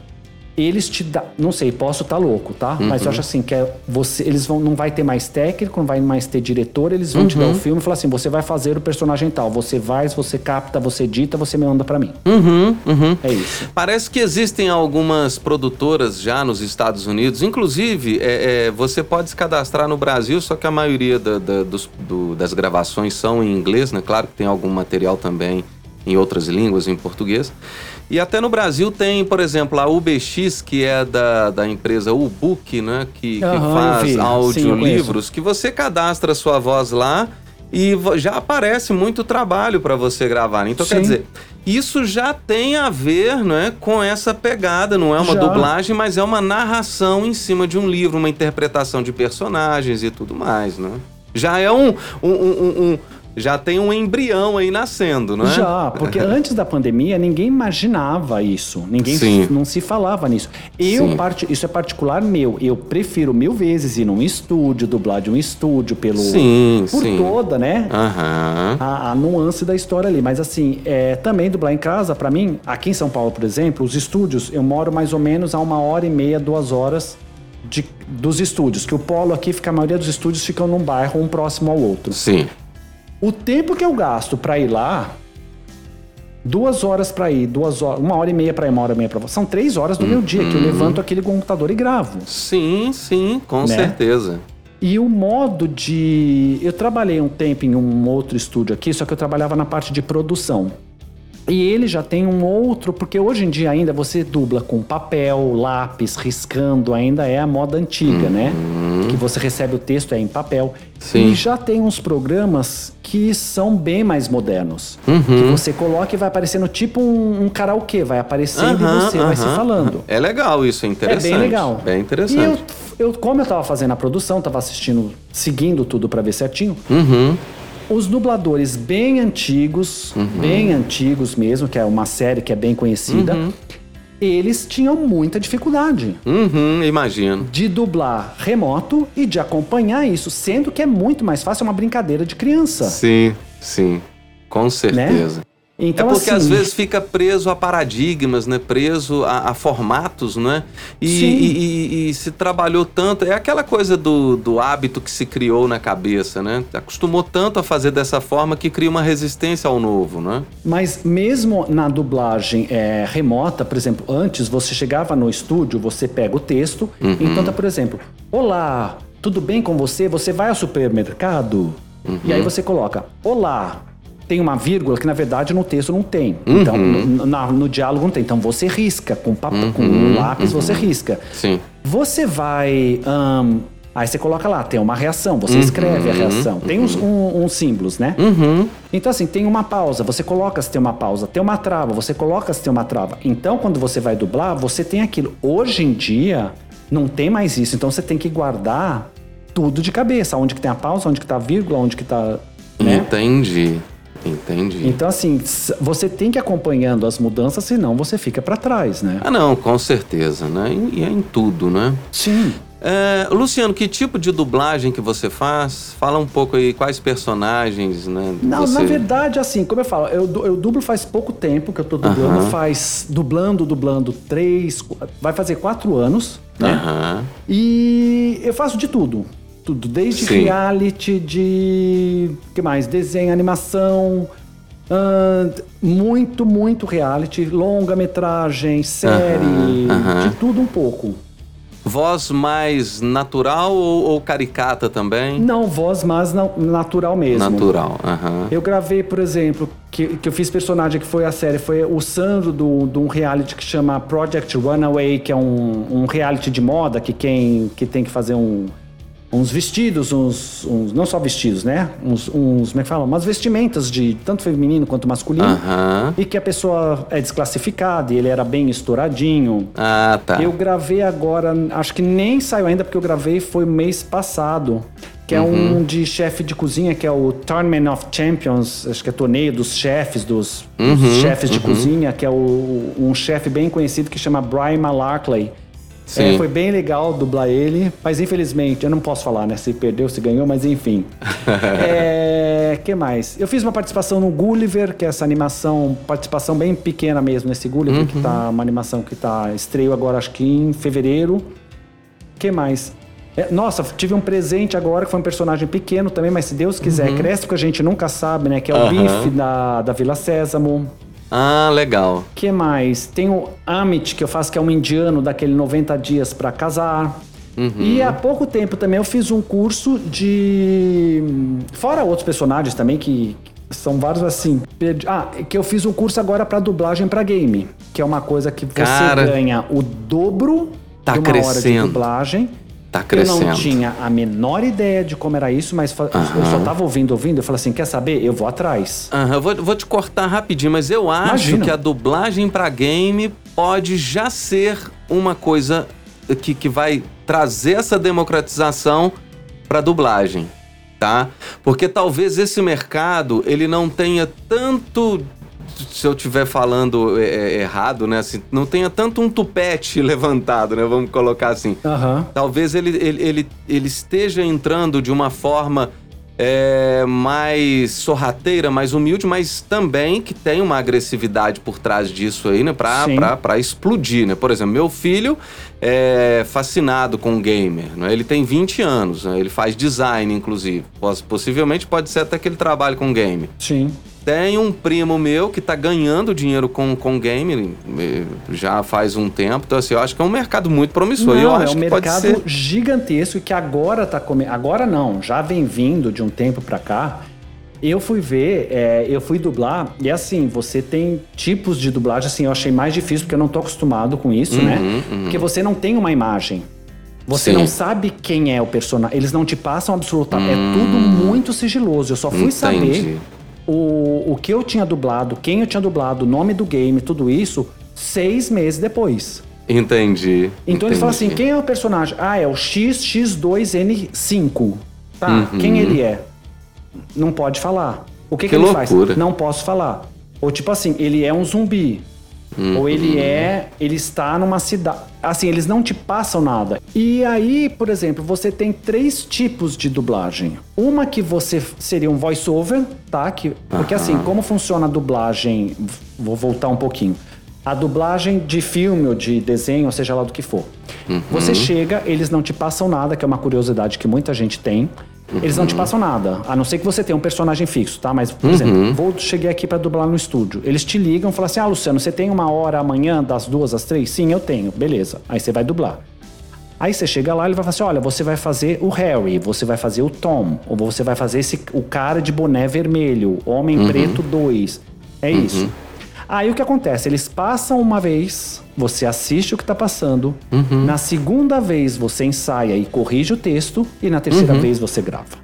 eles te dá, não sei, posso estar tá louco, tá? Uhum. Mas eu acho assim que é você, eles vão não vai ter mais técnico, não vai mais ter diretor, eles vão uhum. te dar o filme e falar assim, você vai fazer o personagem tal, você vai, você capta, você edita, você me manda para mim. Uhum, uhum. É isso. Parece que existem algumas produtoras já nos Estados Unidos, inclusive é, é, você pode se cadastrar no Brasil, só que a maioria da, da, dos, do, das gravações são em inglês, né? Claro que tem algum material também em outras línguas, em português. E até no Brasil tem, por exemplo, a UBX, que é da, da empresa Ubook, né? Que, Aham, que faz audiolivros, que você cadastra sua voz lá e já aparece muito trabalho para você gravar. Então, quer Sim. dizer, isso já tem a ver né, com essa pegada, não é uma Já. dublagem, mas é uma narração em cima de um livro, uma interpretação de personagens e tudo mais, né? Já é um- um- um- um já tem um embrião aí nascendo, não é? Já, porque antes da pandemia ninguém imaginava isso, ninguém Sim. não se falava nisso. Eu Sim. parte, isso é particular meu. Eu prefiro mil vezes ir num estúdio, dublar de um estúdio pelo Sim, por sim. toda, né? Aham. A, a nuance da história ali, mas assim, é, também dublar em casa, pra mim, aqui em São Paulo, por exemplo, os estúdios, eu moro mais ou menos a uma hora e meia, duas horas de- dos estúdios, que o polo aqui fica, a maioria dos estúdios ficam num bairro, um próximo ao outro. Sim. O tempo que eu gasto pra ir lá, duas horas pra ir, duas horas, uma hora e meia pra ir, uma hora e meia pra voltar. São três horas do meu dia que eu levanto aquele computador e gravo. Sim, sim, com Né? certeza. E o modo de. Eu trabalhei um tempo em um outro estúdio aqui, só que eu trabalhava na parte de produção. E ele já tem um outro, porque hoje em dia ainda você dubla com papel, lápis, riscando, ainda é a moda antiga, né? Que você recebe o texto é em papel. Sim. E já tem uns programas que são bem mais modernos. Uhum. Que você coloca e vai aparecendo tipo um, um karaokê, vai aparecendo Aham, e você vai se falando. É legal isso, é É interessante. bem legal. Bem E eu, interessante. eu, como eu tava fazendo a produção, tava assistindo, seguindo tudo pra ver certinho, Uhum. Os dubladores bem antigos, bem antigos mesmo, que é uma série que é bem conhecida, eles tinham muita dificuldade Uhum, imagino. de dublar remoto e de acompanhar isso, sendo que é muito mais fácil, é uma brincadeira de criança. Sim, sim. Com certeza. Então, é porque assim, às vezes fica preso a paradigmas, né? Preso a, a formatos, né? E, e- e- e se trabalhou tanto. É aquela coisa do, do hábito que se criou na cabeça, né? Acostumou tanto a fazer dessa forma que cria uma resistência ao novo, né? Mas mesmo na dublagem é, remota, por exemplo, antes você chegava no estúdio, você pega o texto, Uhum. então tá, por exemplo, Olá, tudo bem com você? Você vai ao supermercado? Uhum. E aí você coloca Olá. Tem uma vírgula que na verdade no texto não tem. Então, Uhum. no, na- no diálogo não tem. Então você risca com, papel, com um lápis, você risca. Sim. Você vai. ahn, aí você coloca lá, tem uma reação, Uhum. você escreve a reação. Tem uns, um- uns símbolos, né? Então, assim, tem uma pausa, você coloca se tem uma pausa, tem uma trava, você coloca se tem uma trava. Então, quando você vai dublar, você tem aquilo. Hoje em dia, não tem mais isso. Então, você tem que guardar tudo de cabeça. Onde que tem a pausa, onde que tá a vírgula, onde que tá. Né? Entendi. Entendi. Então, assim, você tem que ir acompanhando as mudanças, senão você fica pra trás, né? Ah, não, com certeza, né? E é em tudo, né? Sim. É, Luciano, que tipo de dublagem que você faz? Fala um pouco aí, quais personagens, né? Não, você... na verdade, assim, como eu falo, eu, eu dublo faz pouco tempo que eu tô dublando, faz dublando, dublando três, vai fazer quatro anos, né? Aham. E eu faço de tudo. Tudo, desde Sim. reality, de. que mais? Desenho, animação. ahn, muito, muito reality, longa-metragem, série, aham. de tudo um pouco. Voz mais natural ou, ou caricata também? Não voz, mas na- natural mesmo. Natural, aham. Eu gravei, por exemplo, que, que eu fiz personagem que foi a série, foi o Sandro do- de um reality que chama Project Runaway, que é um, um reality de moda que quem que tem que fazer um- uns vestidos, uns, uns- não só vestidos, né? Uns, uns, como é que fala? Umas vestimentas de tanto feminino quanto masculino. Aham. E que a pessoa é desclassificada e ele era bem estouradinho. Ah, tá. Eu gravei agora, acho que nem saiu ainda porque eu gravei foi mês passado. Que é Uhum. um de chefe de cozinha, que é o Tournament of Champions, acho que é torneio dos chefes, dos, dos Uhum, chefes de cozinha, que é o- um chefe bem conhecido que chama Brian Malarkley. Sim. É, foi bem legal dublar ele, mas infelizmente, eu não posso falar, né? Se perdeu, se ganhou, mas enfim. é, que mais? Eu fiz uma participação no Gulliver, que é essa animação, participação bem pequena mesmo nesse Gulliver, Uhum. que tá uma animação que tá estreou agora acho que em fevereiro. que mais? É, nossa, tive um presente agora que foi um personagem pequeno também, mas se Deus quiser, cresce porque a gente nunca sabe, né? Que é o Uhum. Biff da, da Vila Sésamo. Ah, legal. que mais? Tem o Amit, que eu faço, que é um indiano daquele 90 dias pra casar. E há pouco tempo também eu fiz um curso de. Fora outros personagens também, que são vários assim. Ah, que eu fiz um curso agora pra dublagem pra game. Que é uma coisa que você Cara, ganha o dobro tá de uma hora de crescendo. dublagem. Tá Eu crescendo. não tinha a menor ideia de como era isso, mas fa- eu só tava ouvindo, ouvindo. Eu falei assim: quer saber? Eu vou atrás. Aham, eu vou, vou te cortar rapidinho, mas eu acho Imagina. que a dublagem pra game pode já ser uma coisa que, que vai trazer essa democratização pra dublagem, tá? Porque talvez esse mercado ele não tenha tanto se eu estiver falando é, é, errado, né? Assim, não tenha tanto um tupete levantado, né? Vamos colocar assim. Aham. Talvez ele, ele, ele, ele esteja entrando de uma forma é, mais sorrateira, mais humilde, mas também que tem uma agressividade por trás disso aí, né? Pra, pra, pra explodir, né? Por exemplo, meu filho é fascinado com gamer, né? Ele tem 20 anos, né? Ele faz design, inclusive. Poss- Possivelmente pode ser até que ele trabalhe com game. Sim. Tem um primo meu que tá ganhando dinheiro com, com game já faz um tempo. Então, assim, eu acho que é um mercado muito promissor. Não, eu é acho um que pode mercado ser. gigantesco que agora tá comendo. Agora não, já vem vindo de um tempo pra cá. Eu fui ver, é, eu fui dublar, e assim, você tem tipos de dublagem, assim, eu achei mais difícil porque eu não tô acostumado com isso, né? Porque você não tem uma imagem. Você Sim. não sabe quem é o personagem. Eles não te passam absolutamente. É tudo muito sigiloso. Eu só fui Entendi. saber o, o que eu tinha dublado, quem eu tinha dublado, o nome do game, tudo isso, seis meses depois. Entendi. Então ele fala assim: entendi. quem é o personagem? Ah, é o XX2N5. Tá, Uhum. quem ele é? Não pode falar. O que, que, Que ele loucura. faz? Não posso falar. Ou tipo assim, ele é um zumbi. Uhum. Ou ele é. Ele está numa cidade. Assim, eles não te passam nada. E aí, por exemplo, você tem três tipos de dublagem. Uma que você seria um voice-over, tá? Que, porque assim, como funciona a dublagem. Vou voltar um pouquinho. A dublagem de filme ou de desenho, ou seja lá do que for. Você chega, eles não te passam nada, que é uma curiosidade que muita gente tem. Eles não te passam nada, a não ser que você tenha um personagem fixo, tá? Mas, por exemplo, vou cheguei aqui pra dublar no estúdio. Eles te ligam e falam assim: Ah, Luciano, você tem uma hora amanhã, das duas às três? Sim, eu tenho. Beleza. Aí você vai dublar. Aí você chega lá, ele vai falar assim: olha, você vai fazer o Harry, você vai fazer o Tom, ou você vai fazer esse, o cara de boné vermelho, Homem Preto 2. É isso. Aí o que acontece? Eles passam uma vez, você assiste o que tá passando, na segunda vez você ensaia e corrige o texto, e na terceira vez você grava.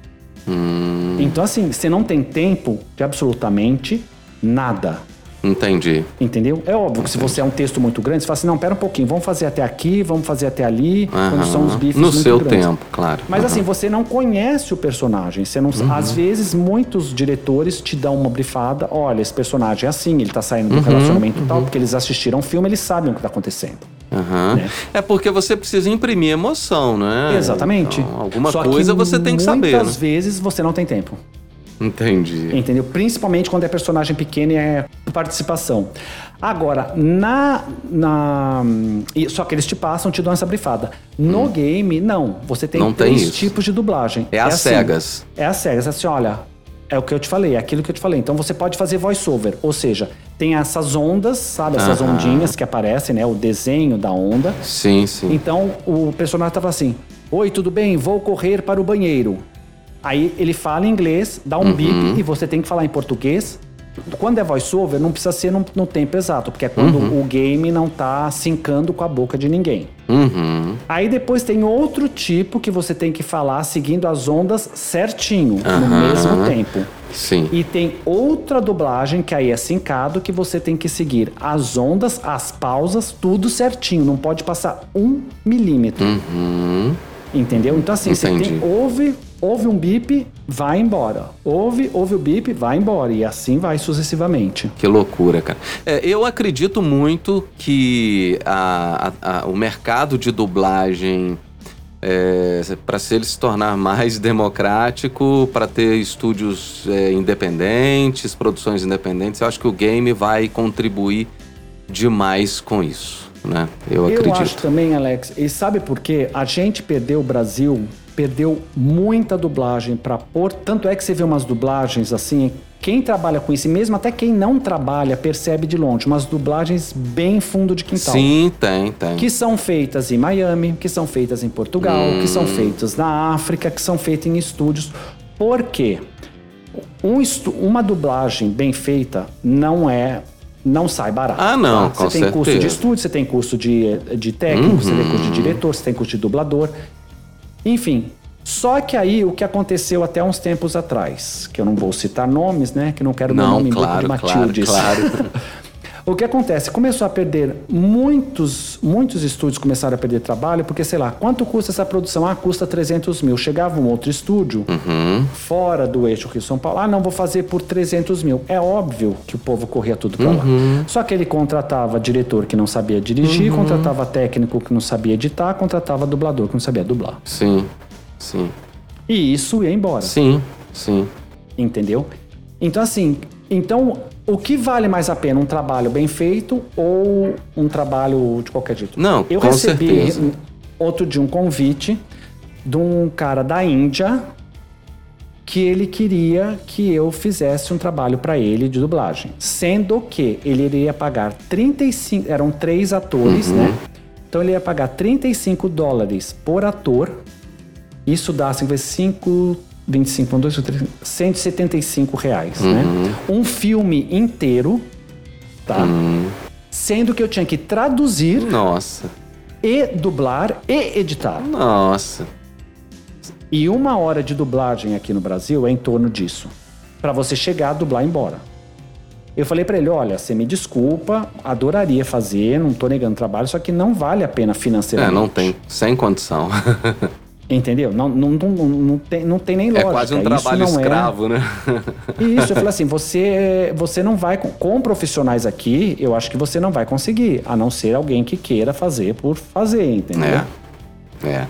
Então, assim, você não tem tempo de absolutamente nada. Entendi. Entendeu? É óbvio que se você é um texto muito grande, você fala assim, não, pera um pouquinho, vamos fazer até aqui, vamos fazer até ali, quando são os bifes No muito seu grandes. tempo, claro. Mas Aham. assim, você não conhece o personagem. Você não, Às vezes, muitos diretores te dão uma brifada. Olha, esse personagem é assim, ele tá saindo do relacionamento tal, porque eles assistiram o filme, eles sabem o que tá acontecendo. Aham. né? É porque você precisa imprimir emoção, né? Exatamente. Então, alguma Só coisa você tem que saber, né? Muitas vezes você não tem tempo. Entendi. Entendeu? Principalmente quando é personagem pequeno e é participação. Agora, na. na só que eles te passam, te dão essa brifada. No game, não. Você tem Hum. Não tem três isso. tipos de dublagem. É às assim, cegas. É às cegas. Assim, olha, é o que eu te falei, é aquilo que eu te falei. Então você pode fazer voice-over. Ou seja, tem essas ondas, sabe? Essas ondinhas que aparecem, né? O desenho da onda. Sim, sim. Então o personagem tava assim: Oi, tudo bem? Vou correr para o banheiro. Aí ele fala em inglês, dá um bip e você tem que falar em português. Quando é voice-over, não precisa ser no, no tempo exato, porque é quando o game não tá sincando com a boca de ninguém. Uhum. Aí depois tem outro tipo que você tem que falar seguindo as ondas certinho, no mesmo tempo. Sim. E tem outra dublagem que aí é sincado que você tem que seguir as ondas, as pausas, tudo certinho. Não pode passar um milímetro. Entendeu? Então assim, você Uhum. Entendi. tem, ouve, ouve um bip, vai embora. Ouve, ouve o bip, vai embora. E assim vai sucessivamente. Que loucura, cara. É, eu acredito muito que a- a- a- o mercado de dublagem, para se ele se tornar mais democrático, para ter estúdios é, independentes, produções independentes, eu acho que o game vai contribuir demais com isso, né? Eu, Eu acredito. acho também, Alex, e sabe por quê? A gente perdeu o Brasil, perdeu muita dublagem pra pôr. Tanto é que você vê umas dublagens assim. Quem trabalha com isso, e mesmo até quem não trabalha, percebe de longe, umas dublagens bem fundo de quintal. Sim, tem, tem. Que são feitas em Miami, que são feitas em Portugal, que são feitas na África, que são feitas em estúdios. Por quê? Um uma dublagem bem feita não é. Não sai barato. Ah, não, tá? Você tem curso de certeza. estúdio, você tem curso de, de técnico, você tem curso de Uhum. diretor, você tem curso de dublador. Enfim. Só que aí o que aconteceu até uns tempos atrás, que eu não vou citar nomes, né? Que não quero meu Não, nome em boca claro, de claro, Matildes. claro. O que acontece? Começou a perder muitos, muitos estúdios começaram a perder trabalho, porque sei lá, quanto custa essa produção? Ah, custa 300 mil. Chegava um outro estúdio Uhum. fora do eixo Rio São Paulo. Ah, não, vou fazer por 300 mil. É óbvio que o povo corria tudo pra lá. Uhum. Só que ele contratava diretor que não sabia dirigir, contratava técnico que não sabia editar, contratava dublador que não sabia dublar. Sim, sim, E isso ia embora. sim. sim. Entendeu? Então, assim, então o que vale mais a pena? Um trabalho bem feito ou um trabalho de qualquer jeito? Não, Eu recebi certeza. outro dia um convite de um cara da Índia que ele queria que eu fizesse um trabalho para ele de dublagem. Sendo que ele iria pagar 35, eram três atores, Uhum. né? Então ele ia pagar 35 dólares por ator. Isso dá 55, 25, 1, 2, 3, 175 reais, né? Um filme inteiro, tá? Sendo que eu tinha que traduzir Nossa, e dublar e editar. nossa. E uma hora de dublagem aqui no Brasil é em torno disso. Pra você chegar dublar e ir embora. Eu falei pra ele, olha, você me desculpa, adoraria fazer, não tô negando trabalho, só que não vale a pena É, financeiramente. não tem, sem condição. Entendeu? Não, não, não, não, tem, não tem nem É lógica. quase um Isso trabalho é- escravo, né? Isso, eu falei assim, você, você não vai, com, com profissionais aqui, eu acho que você não vai conseguir, a não ser alguém que queira fazer por fazer, entendeu? É. É.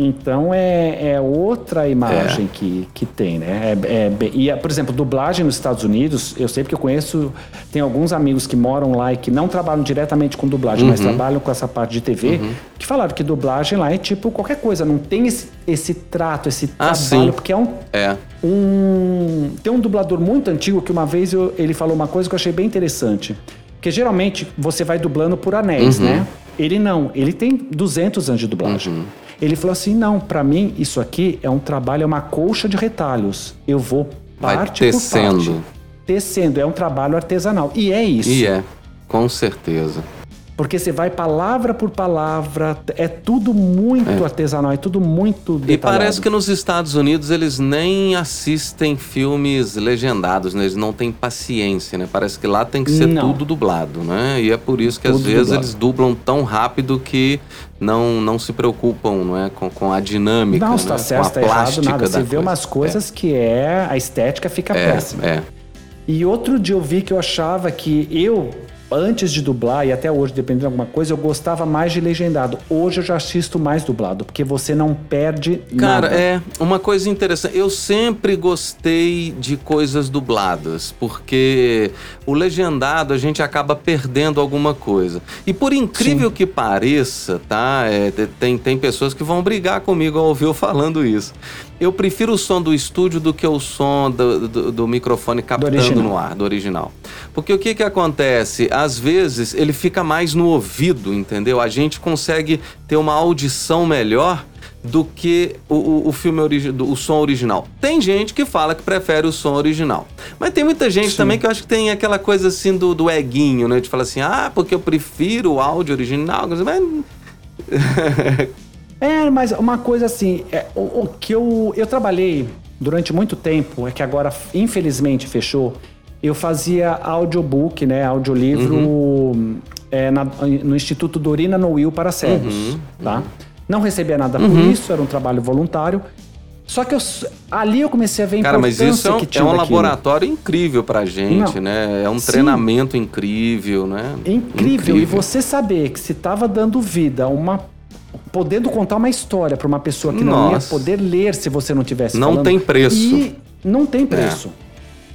Então é, é outra imagem que, que tem, né? É, é e, por exemplo, dublagem nos Estados Unidos, eu sei porque eu conheço, tem alguns amigos que moram lá e que não trabalham diretamente com dublagem, mas Uhum. trabalham com essa parte de TV, que falaram que dublagem lá é tipo qualquer coisa, não tem esse, esse trato, esse Ah, trabalho, sim. porque é um, É. um. Tem um dublador muito antigo que uma vez eu- ele falou uma coisa que eu achei bem interessante. Porque geralmente você vai dublando por anéis, né? Ele não, ele tem 200 anos de dublagem. Ele falou assim: não, pra mim isso aqui é um trabalho, é uma colcha de retalhos. Eu vou Vai parte tecendo. por parte. Tecendo, é um trabalho artesanal. E é isso. E é, com certeza. Porque você vai palavra por palavra, é tudo muito artesanal, é tudo muito E detalhado. parece que nos Estados Unidos eles nem assistem filmes legendados, né? Eles não têm paciência, né? Parece que lá tem que ser Não. tudo dublado, né? E é por isso que às Tudo vezes dublado. eles dublam tão rápido que não, não se preocupam, não é? Com, com a dinâmica, Não, né? se tá com certo, a tá errado, plástica nada. Você vê coisa. umas coisas que é. A estética fica É, péssima. é. E outro dia eu vi que eu achava que eu, antes de dublar, e até hoje, dependendo de alguma coisa, eu gostava mais de legendado. Hoje eu já assisto mais dublado, porque você não perde Cara, nada. é uma coisa interessante. Eu sempre gostei de coisas dubladas, porque o legendado a gente acaba perdendo alguma coisa. E por incrível que pareça, tá? É, te- tem, tem pessoas que vão brigar comigo ao ouvir eu falando isso. Eu prefiro o som do estúdio do que o som do, do- do microfone captando original. no ar, do original. Porque o que que acontece? Às vezes ele fica mais no ouvido, entendeu? A gente consegue ter uma audição melhor do que o, o, o filme origi do- o som original. Tem gente que fala que prefere o som original. Mas tem muita gente Sim. também que eu acho que tem aquela coisa assim do, do eguinho, né? De falar assim, ah, porque eu prefiro o áudio original. Mas É, mas uma coisa assim, é, o, o que eu, eu trabalhei durante muito tempo, é que agora infelizmente fechou, eu fazia audiobook, né, audiolivro Uhum. é, na- no Instituto Dorina Noil para cegos, Uhum. tá? Não recebia nada por isso, era um trabalho voluntário. Só que eu ali eu comecei a ver a Cara, mas isso é um, que é um daquilo. laboratório incrível pra gente, Não. né? É um Sim. treinamento incrível, né? Incrível. E você saber que se estava dando vida a uma. Podendo contar uma história para uma pessoa que não ia Nossa. poder ler se você não tivesse Não falando. tem preço. É. E não tem preço.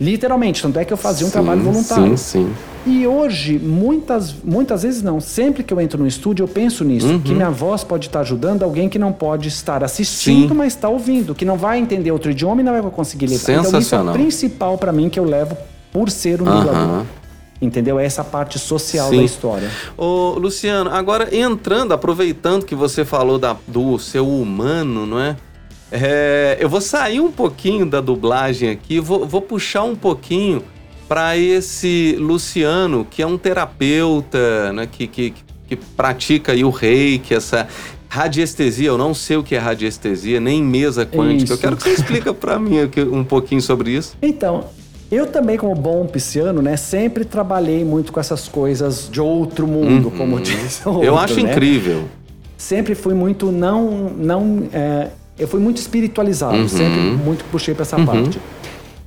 Literalmente, tanto é que eu fazia um Sim, trabalho voluntário. Sim, sim. E hoje, muitas, muitas vezes não, sempre que eu entro no estúdio, eu penso nisso, Uhum. que minha voz pode estar ajudando alguém que não pode estar assistindo, Sim. mas está ouvindo, que não vai entender outro idioma e não vai conseguir ler. Então isso é o Sensacional. principal para mim que eu levo por ser um dublador. Entendeu? É essa parte social Sim. da história. Ô, Luciano, agora entrando, aproveitando que você falou da- do seu humano, não é? É, eu vou sair um pouquinho da dublagem aqui, vou, vou puxar um pouquinho para esse Luciano, que é um terapeuta, né, que, que, que pratica aí o reiki, essa radiestesia. Eu não sei o que é radiestesia, nem mesa quântica. Eu quero que você explica para mim um pouquinho sobre isso. Então, eu também, como bom pisciano, né, sempre trabalhei muito com essas coisas de outro mundo, como diz o Uhum. eu outro, acho né? incrível. Sempre fui muito não, não, é, eu fui muito espiritualizado, Uhum. sempre muito puxei para essa parte.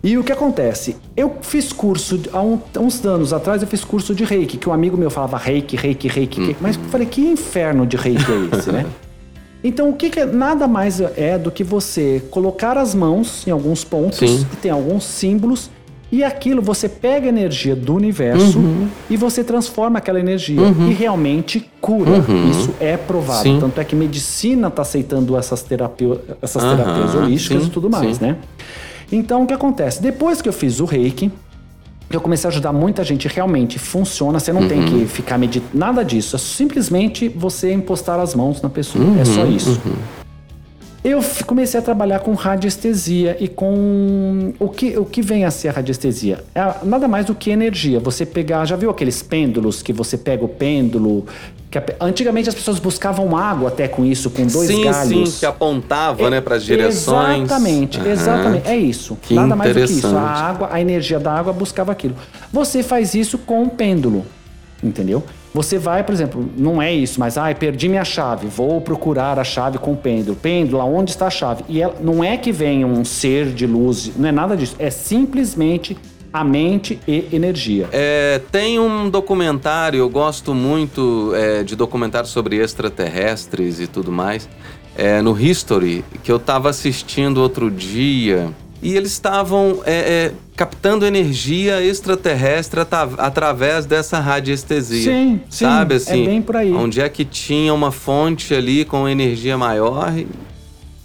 E o que acontece? Eu fiz curso, há um- uns anos atrás, eu fiz curso de reiki, que um amigo meu falava reiki, reiki, reiki, reiki. mas eu falei, que inferno de reiki é esse, né? Então, o que, que é- nada mais é do que você colocar as mãos em alguns pontos Sim. que tem alguns símbolos e aquilo você pega a energia do universo Uhum. e você transforma aquela energia e realmente cura. Isso é provado. Uhum. Sim. Tanto é que medicina está aceitando essas, terapeu essas terapias holísticas sim, e tudo mais, sim. né? Então, o que acontece? Depois que eu fiz o reiki, eu comecei a ajudar muita gente, realmente funciona, você não tem Uhum. que ficar meditando, nada disso, é simplesmente você impostar as mãos na pessoa, é Uhum, só isso. Eu comecei a trabalhar com radiestesia e com o que, o que vem a ser a radiestesia? É nada mais do que energia. Você pegar, já viu aqueles pêndulos que você pega o pêndulo? Antigamente as pessoas buscavam água até com isso, com dois sim, galhos. sim, que apontava, né, para as direções. Exatamente, Aham. exatamente. É isso. Que Nada mais do que isso. A água, a energia da água buscava aquilo. Você faz isso com um pêndulo, entendeu? Você vai, por exemplo, não é isso, mas ah, perdi minha chave, vou procurar a chave com o pêndulo. Pêndulo, aonde está a chave? E ela, não é que venha um ser de luz, não é nada disso. É simplesmente a mente e energia. É, tem um documentário, eu gosto muito é, de documentários sobre extraterrestres e tudo mais, é, no History, que eu estava assistindo outro dia, e eles estavam é, é, captando energia extraterrestre através dessa radiestesia. Sim, sim, Sabe é assim? bem por aí. Onde é que tinha uma fonte ali com energia maior? e-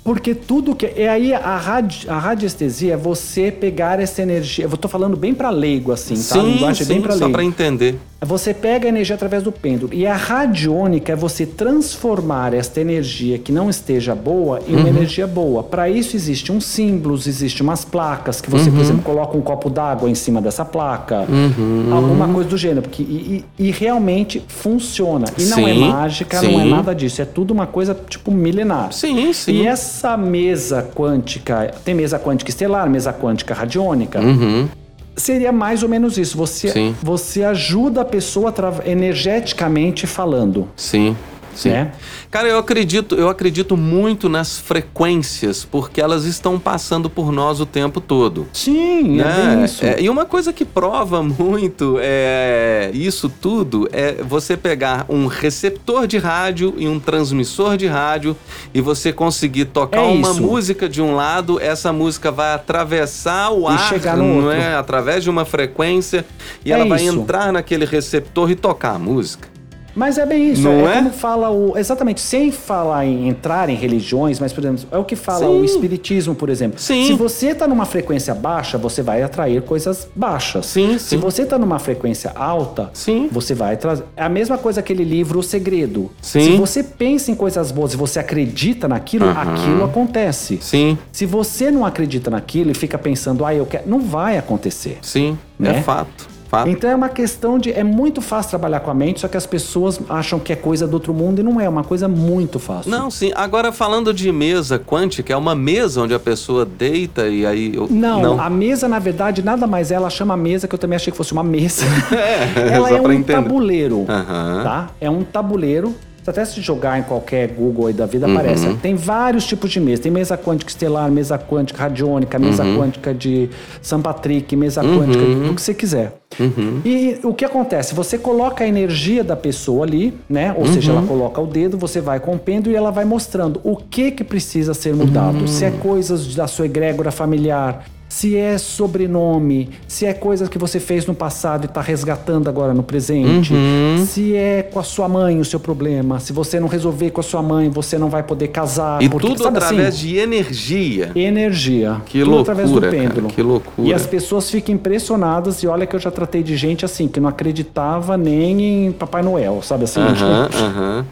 Porque tudo que. É aí a, radi, a radiestesia é você pegar essa energia. Eu tô falando bem para leigo, assim, tá? A Sim, linguagem é sim, bem para só leigo. para entender. Você pega a energia através do pêndulo. E a radiônica é você transformar esta energia que não esteja boa em Uhum. uma energia boa. Para isso existe uns símbolos, existe umas placas que você, Uhum. por exemplo, coloca um copo d'água em cima dessa placa. Uhum. Alguma coisa do gênero. Porque, e, e- e realmente funciona. E não é Sim, mágica, não é sim. nada disso. É tudo uma coisa tipo milenar. Sim, sim. E essa mesa quântica, tem mesa quântica estelar, mesa quântica radiônica, Uhum. Seria mais ou menos isso. Você, Sim. você ajuda a pessoa energeticamente falando. Sim, sim. Né? Cara, eu acredito, eu acredito muito nas frequências, porque elas estão passando por nós o tempo todo. Sim, é né? bem isso. É, e uma coisa que prova muito é isso tudo é você pegar um receptor de rádio e um transmissor de rádio e você conseguir tocar É uma música de um lado, essa música vai atravessar o E ar, chegar no não outro. é? Através de uma frequência e É ela vai isso. entrar naquele receptor e tocar a música. Mas é bem isso. Não é, é? como fala o. Exatamente, sem falar em entrar em religiões, mas, por exemplo, é o que fala Sim. o Espiritismo, por exemplo. Sim. Se você está numa frequência baixa, você vai atrair coisas baixas. Sim, Se sim. você está numa frequência alta, Sim. você vai trazer. É a mesma coisa aquele livro O Segredo. Sim. Se você pensa em coisas boas e você acredita naquilo, Aham. aquilo acontece. Sim, Se você não acredita naquilo e fica pensando, ah, eu quero. Não vai acontecer. sim, Né? é fato. Fato. Então é uma questão de. É muito fácil trabalhar com a mente, só que as pessoas acham que é coisa do outro mundo e não é, é uma coisa muito fácil. Não, sim. Agora, falando de mesa quântica, é uma mesa onde a pessoa deita e aí... eu- Não, a mesa, na verdade, nada mais é. Ela chama mesa, que eu também achei que fosse uma mesa. ela só é um entender. tabuleiro. Aham. Tá? É um tabuleiro. Se até se jogar em qualquer Google aí da vida, Uhum. aparece. Tem vários tipos de mesa. Tem mesa quântica estelar, mesa quântica radiônica, mesa Uhum. quântica de São Patrick, mesa quântica do que você quiser. Uhum. E o que acontece? Você coloca a energia da pessoa ali, né? Ou seja, Uhum. ela coloca o dedo, você vai com o pêndulo e ela vai mostrando o que que precisa ser mudado. Se Hum. é coisas da sua egrégora familiar, se é sobrenome, se é coisas que você fez no passado e está resgatando agora no presente, Uhum. se é com a sua mãe o seu problema, se você não resolver com a sua mãe, você não vai poder casar. E porque, tudo através assim? de energia. Energia. Que Tudo loucura, através do cara, pêndulo. que loucura. E as pessoas ficam impressionadas. E olha que eu já tratei de gente assim, que não acreditava nem em Papai Noel, sabe assim? Aham, Tipo, aham.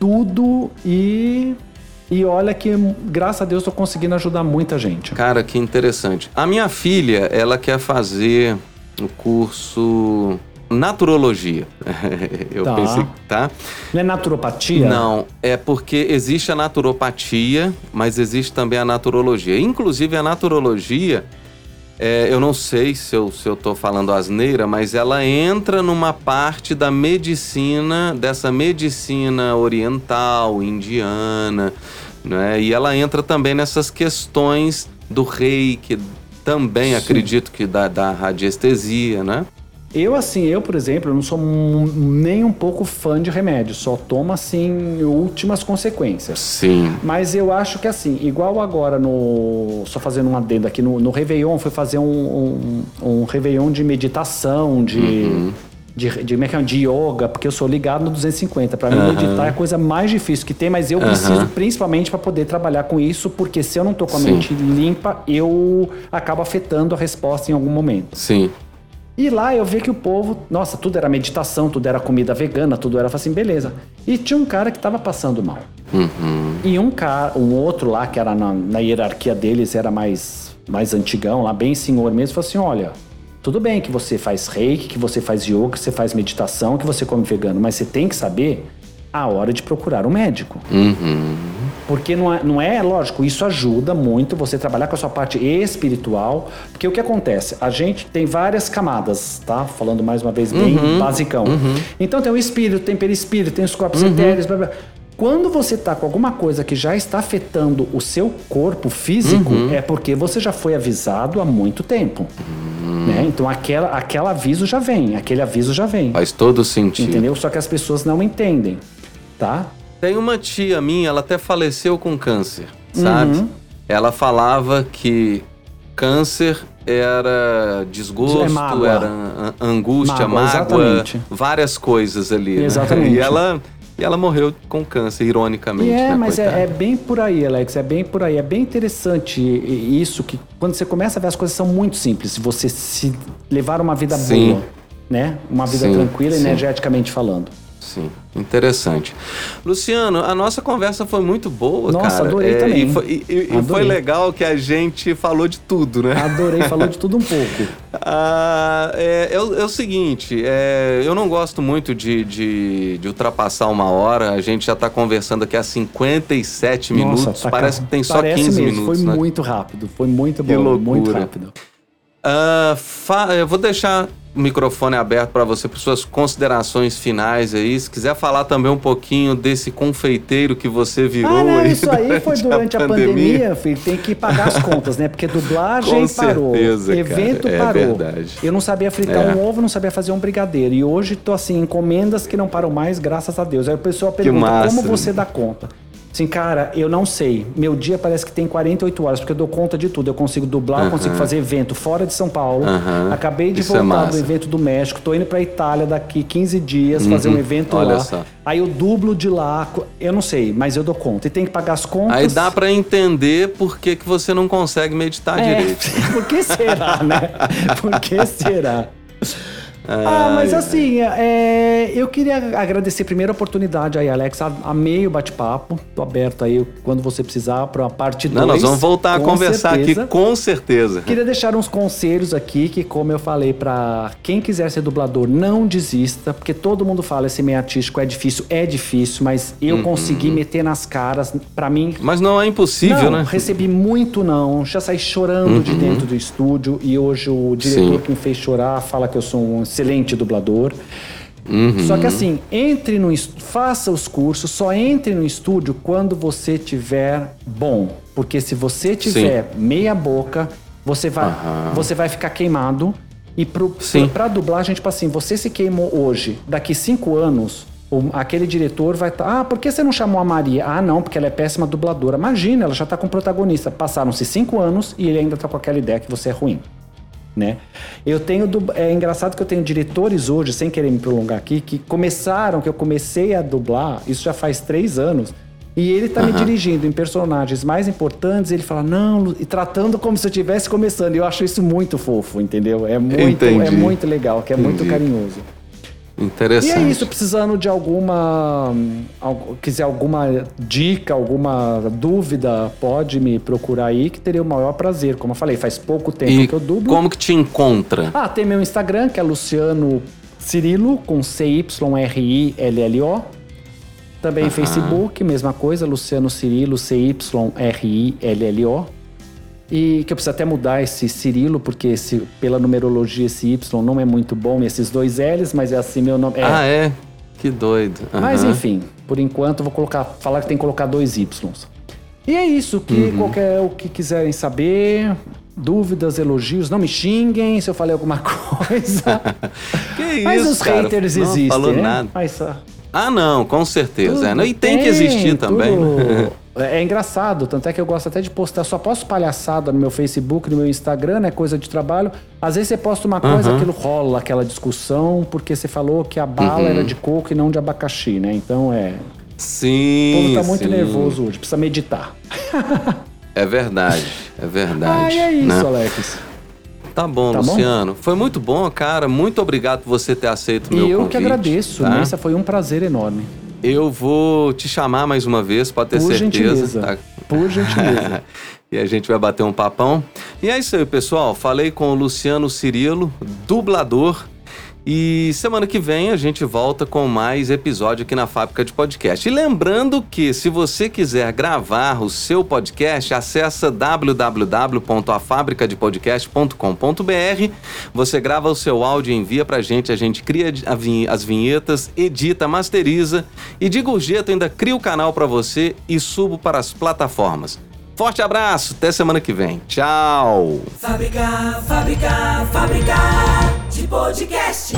tudo e. E olha que, graças a Deus, tô conseguindo ajudar muita gente. Cara, que interessante. A minha filha, ela quer fazer o curso Naturologia. Eu Tá. pensei, tá? Não é naturopatia? Não, é porque existe a naturopatia, mas existe também a naturologia. Inclusive, a naturologia, é, eu não sei se eu, se eu tô falando asneira, mas ela entra numa parte da medicina, dessa medicina oriental, indiana, né? E ela entra também nessas questões do reiki, também Sim. acredito que da, da radiestesia, né? Eu, assim, eu, por exemplo, eu não sou nem um pouco fã de remédio. Só tomo, assim, últimas consequências. Sim. Mas eu acho que assim, igual agora no. Só fazendo um adendo aqui, no, no Réveillon, foi fazer um, um, um Réveillon de meditação, de. De, de, como é é? de yoga, porque eu sou ligado no 250. Para mim, meditar é a coisa mais difícil que tem, mas eu preciso principalmente para poder trabalhar com isso, porque se eu não tô com a Sim. mente limpa, eu acabo afetando a resposta em algum momento. Sim. E lá eu vi que o povo, nossa, tudo era meditação, tudo era comida vegana, tudo era assim, beleza. E tinha um cara que tava passando mal. E um cara, um outro lá, que era na, na hierarquia deles, era mais, mais antigão, lá, bem senhor mesmo, falou assim: olha, tudo bem que você faz reiki, que você faz yoga, que você faz meditação, que você come vegano, mas você tem que saber a hora de procurar um médico. Porque não é, não é, lógico, isso ajuda muito você trabalhar com a sua parte espiritual. Porque o que acontece? A gente tem várias camadas, tá? Falando mais uma vez bem basicão. Então tem o espírito, tem perispírito, tem os corpos etéreos, blá, blá. Quando você tá com alguma coisa que já está afetando o seu corpo físico, é porque você já foi avisado há muito tempo. Né? Então aquela, aquele aviso já vem, aquele aviso já vem. Faz todo sentido. Entendeu? Só que as pessoas não entendem, tá? Tem uma tia minha, ela até faleceu com câncer, sabe? Uhum. Ela falava que câncer era desgosto, É mágoa. era an- angústia, Mágoa, mágoa, exatamente. várias coisas ali. né? Exatamente. E ela, e ela morreu com câncer, ironicamente. E é, né, mas é, é bem por aí, Alex, é bem por aí. É bem interessante isso, que quando você começa a ver as coisas são muito simples. Você se levar uma vida Sim. boa, né? Uma vida Sim, tranquila, sim. energeticamente falando. Sim, interessante. Luciano, a nossa conversa foi muito boa, Nossa, cara. adorei É, também. E foi, e- e- foi legal que a gente falou de tudo, né? Adorei, falou de tudo um pouco. Ah, é, é o- é o seguinte, é, eu não gosto muito de, de, de ultrapassar uma hora. A gente já está conversando aqui há 57 minutos. Nossa, tá Parece que tem só parece 15 mesmo, minutos, Foi né? muito rápido, foi muito bom, muito rápido. Ah, eu vou deixar o microfone aberto para você, para suas considerações finais aí. Se quiser falar também um pouquinho desse confeiteiro que você virou Ah, não, aí isso aí foi durante a pandemia, filho. Tem que pagar as contas, né? Porque dublagem Com parou, certeza, cara, evento é parou. verdade. Eu não sabia fritar É. um ovo, não sabia fazer um brigadeiro. E hoje tô assim, encomendas que não param mais, graças a Deus. Aí o pessoal pergunta massa, como você dá conta. Assim, cara, eu não sei. Meu dia parece que tem 48 horas, porque eu dou conta de tudo. Eu consigo dublar, eu consigo fazer evento fora de São Paulo. Aham. Acabei de Isso é voltar do massa. evento do México, tô indo pra Itália daqui 15 dias fazer um evento Olha lá. só. Aí eu dublo de lá, eu não sei, mas eu dou conta. E tem que pagar as contas. Aí dá para entender por que, que você não consegue meditar É, direito. por que será, né? Por que será? Ah, mas assim, é, eu queria agradecer primeiro a oportunidade aí, Alex. A- Amei o bate-papo. Tô aberto aí quando você precisar para uma parte 2. Não, nós vamos voltar a conversar aqui com certeza. Queria deixar uns conselhos aqui que, como eu falei, para quem quiser ser dublador, não desista, porque todo mundo fala esse meio artístico é difícil, é difícil, mas eu consegui meter nas caras. Para mim, Mas não é impossível, não, né? recebi muito não. Já saí chorando de dentro do estúdio e hoje o diretor Sim. que me fez chorar fala que eu sou um excelente dublador. Uhum. Só que assim, entre no faça os cursos, só entre no estúdio quando você tiver bom, porque se você tiver meia boca, você vai você vai ficar queimado e Sim. pra dublagem, tipo assim, você se queimou hoje, daqui cinco anos, o- aquele diretor vai estar. ah, por que você não chamou a Maria? Ah, não, porque ela é péssima dubladora. Imagina, ela já tá com protagonista. Passaram-se cinco anos e ele ainda tá com aquela ideia que você é ruim. Né? Eu tenho. dub- É engraçado que eu tenho diretores hoje, sem querer me prolongar aqui, que começaram, que eu comecei a dublar, isso já faz três anos. E ele tá me dirigindo em personagens mais importantes, ele fala, não, e tratando como se eu estivesse começando. E eu acho isso muito fofo, entendeu? É muito, Entendi. é muito legal, que é muito Entendi. Carinhoso. E Interessante. é isso, precisando de alguma. algu- quiser alguma dica, alguma dúvida, pode me procurar aí, que teria o maior prazer. Como eu falei, faz pouco tempo E que eu dublo. como que te encontra? Ah, tem meu Instagram, que é Luciano Cirilo, com C-Y-R-I-L-L-O. Também Facebook, mesma coisa, Luciano Cirilo, C-Y-R-I-L-L-O. E que eu preciso até mudar esse Cirilo, porque esse, pela numerologia esse Y não é muito bom, e esses dois L's, mas é assim meu nome. É. Ah, é? Que doido. Mas Aham. enfim, por enquanto vou colocar, falar que tem que colocar dois Ys. E é isso, que Uhum. qualquer o que quiserem saber, dúvidas, elogios. Não me xinguem se eu falei alguma coisa. Que Mas isso, os cara? haters Não existem, falou né? nada. Mas, ah, Ah, não, com certeza. é. tudo E tem que existir também. né? tudo- É engraçado, tanto é que eu gosto até de postar, só posto palhaçada no meu Facebook, no meu Instagram, né? Coisa de trabalho. Às vezes você posta uma coisa, Aham. aquilo rola, aquela discussão, porque você falou que a bala Uhum. era de coco e não de abacaxi, né? Então é. Sim. O povo tá muito sim. nervoso hoje, precisa meditar. É verdade, é Ah, verdade. e é isso, né? Alex. Tá bom, Tá bom? Luciano. Foi muito bom, cara. Muito obrigado por você ter aceito o meu E eu convite. que agradeço, tá? Nessa foi um prazer enorme. Eu vou te chamar mais uma vez, pode ter Por certeza. gentileza. tá? Por gentileza. e a gente vai bater um papão. E é isso aí, pessoal. Falei com o Luciano Cirilo, dublador. E semana que vem a gente volta com mais episódio aqui na Fábrica de Podcast. E lembrando que se você quiser gravar o seu podcast, acessa www.afabricadepodcast.com.br. Você grava o seu áudio e envia pra gente, a gente cria as vinhetas, edita, masteriza e de gorjeta ainda cria o canal pra você e subo para as plataformas. Forte abraço, até semana que vem. Tchau! Fábrica, fábrica, fábrica de podcast.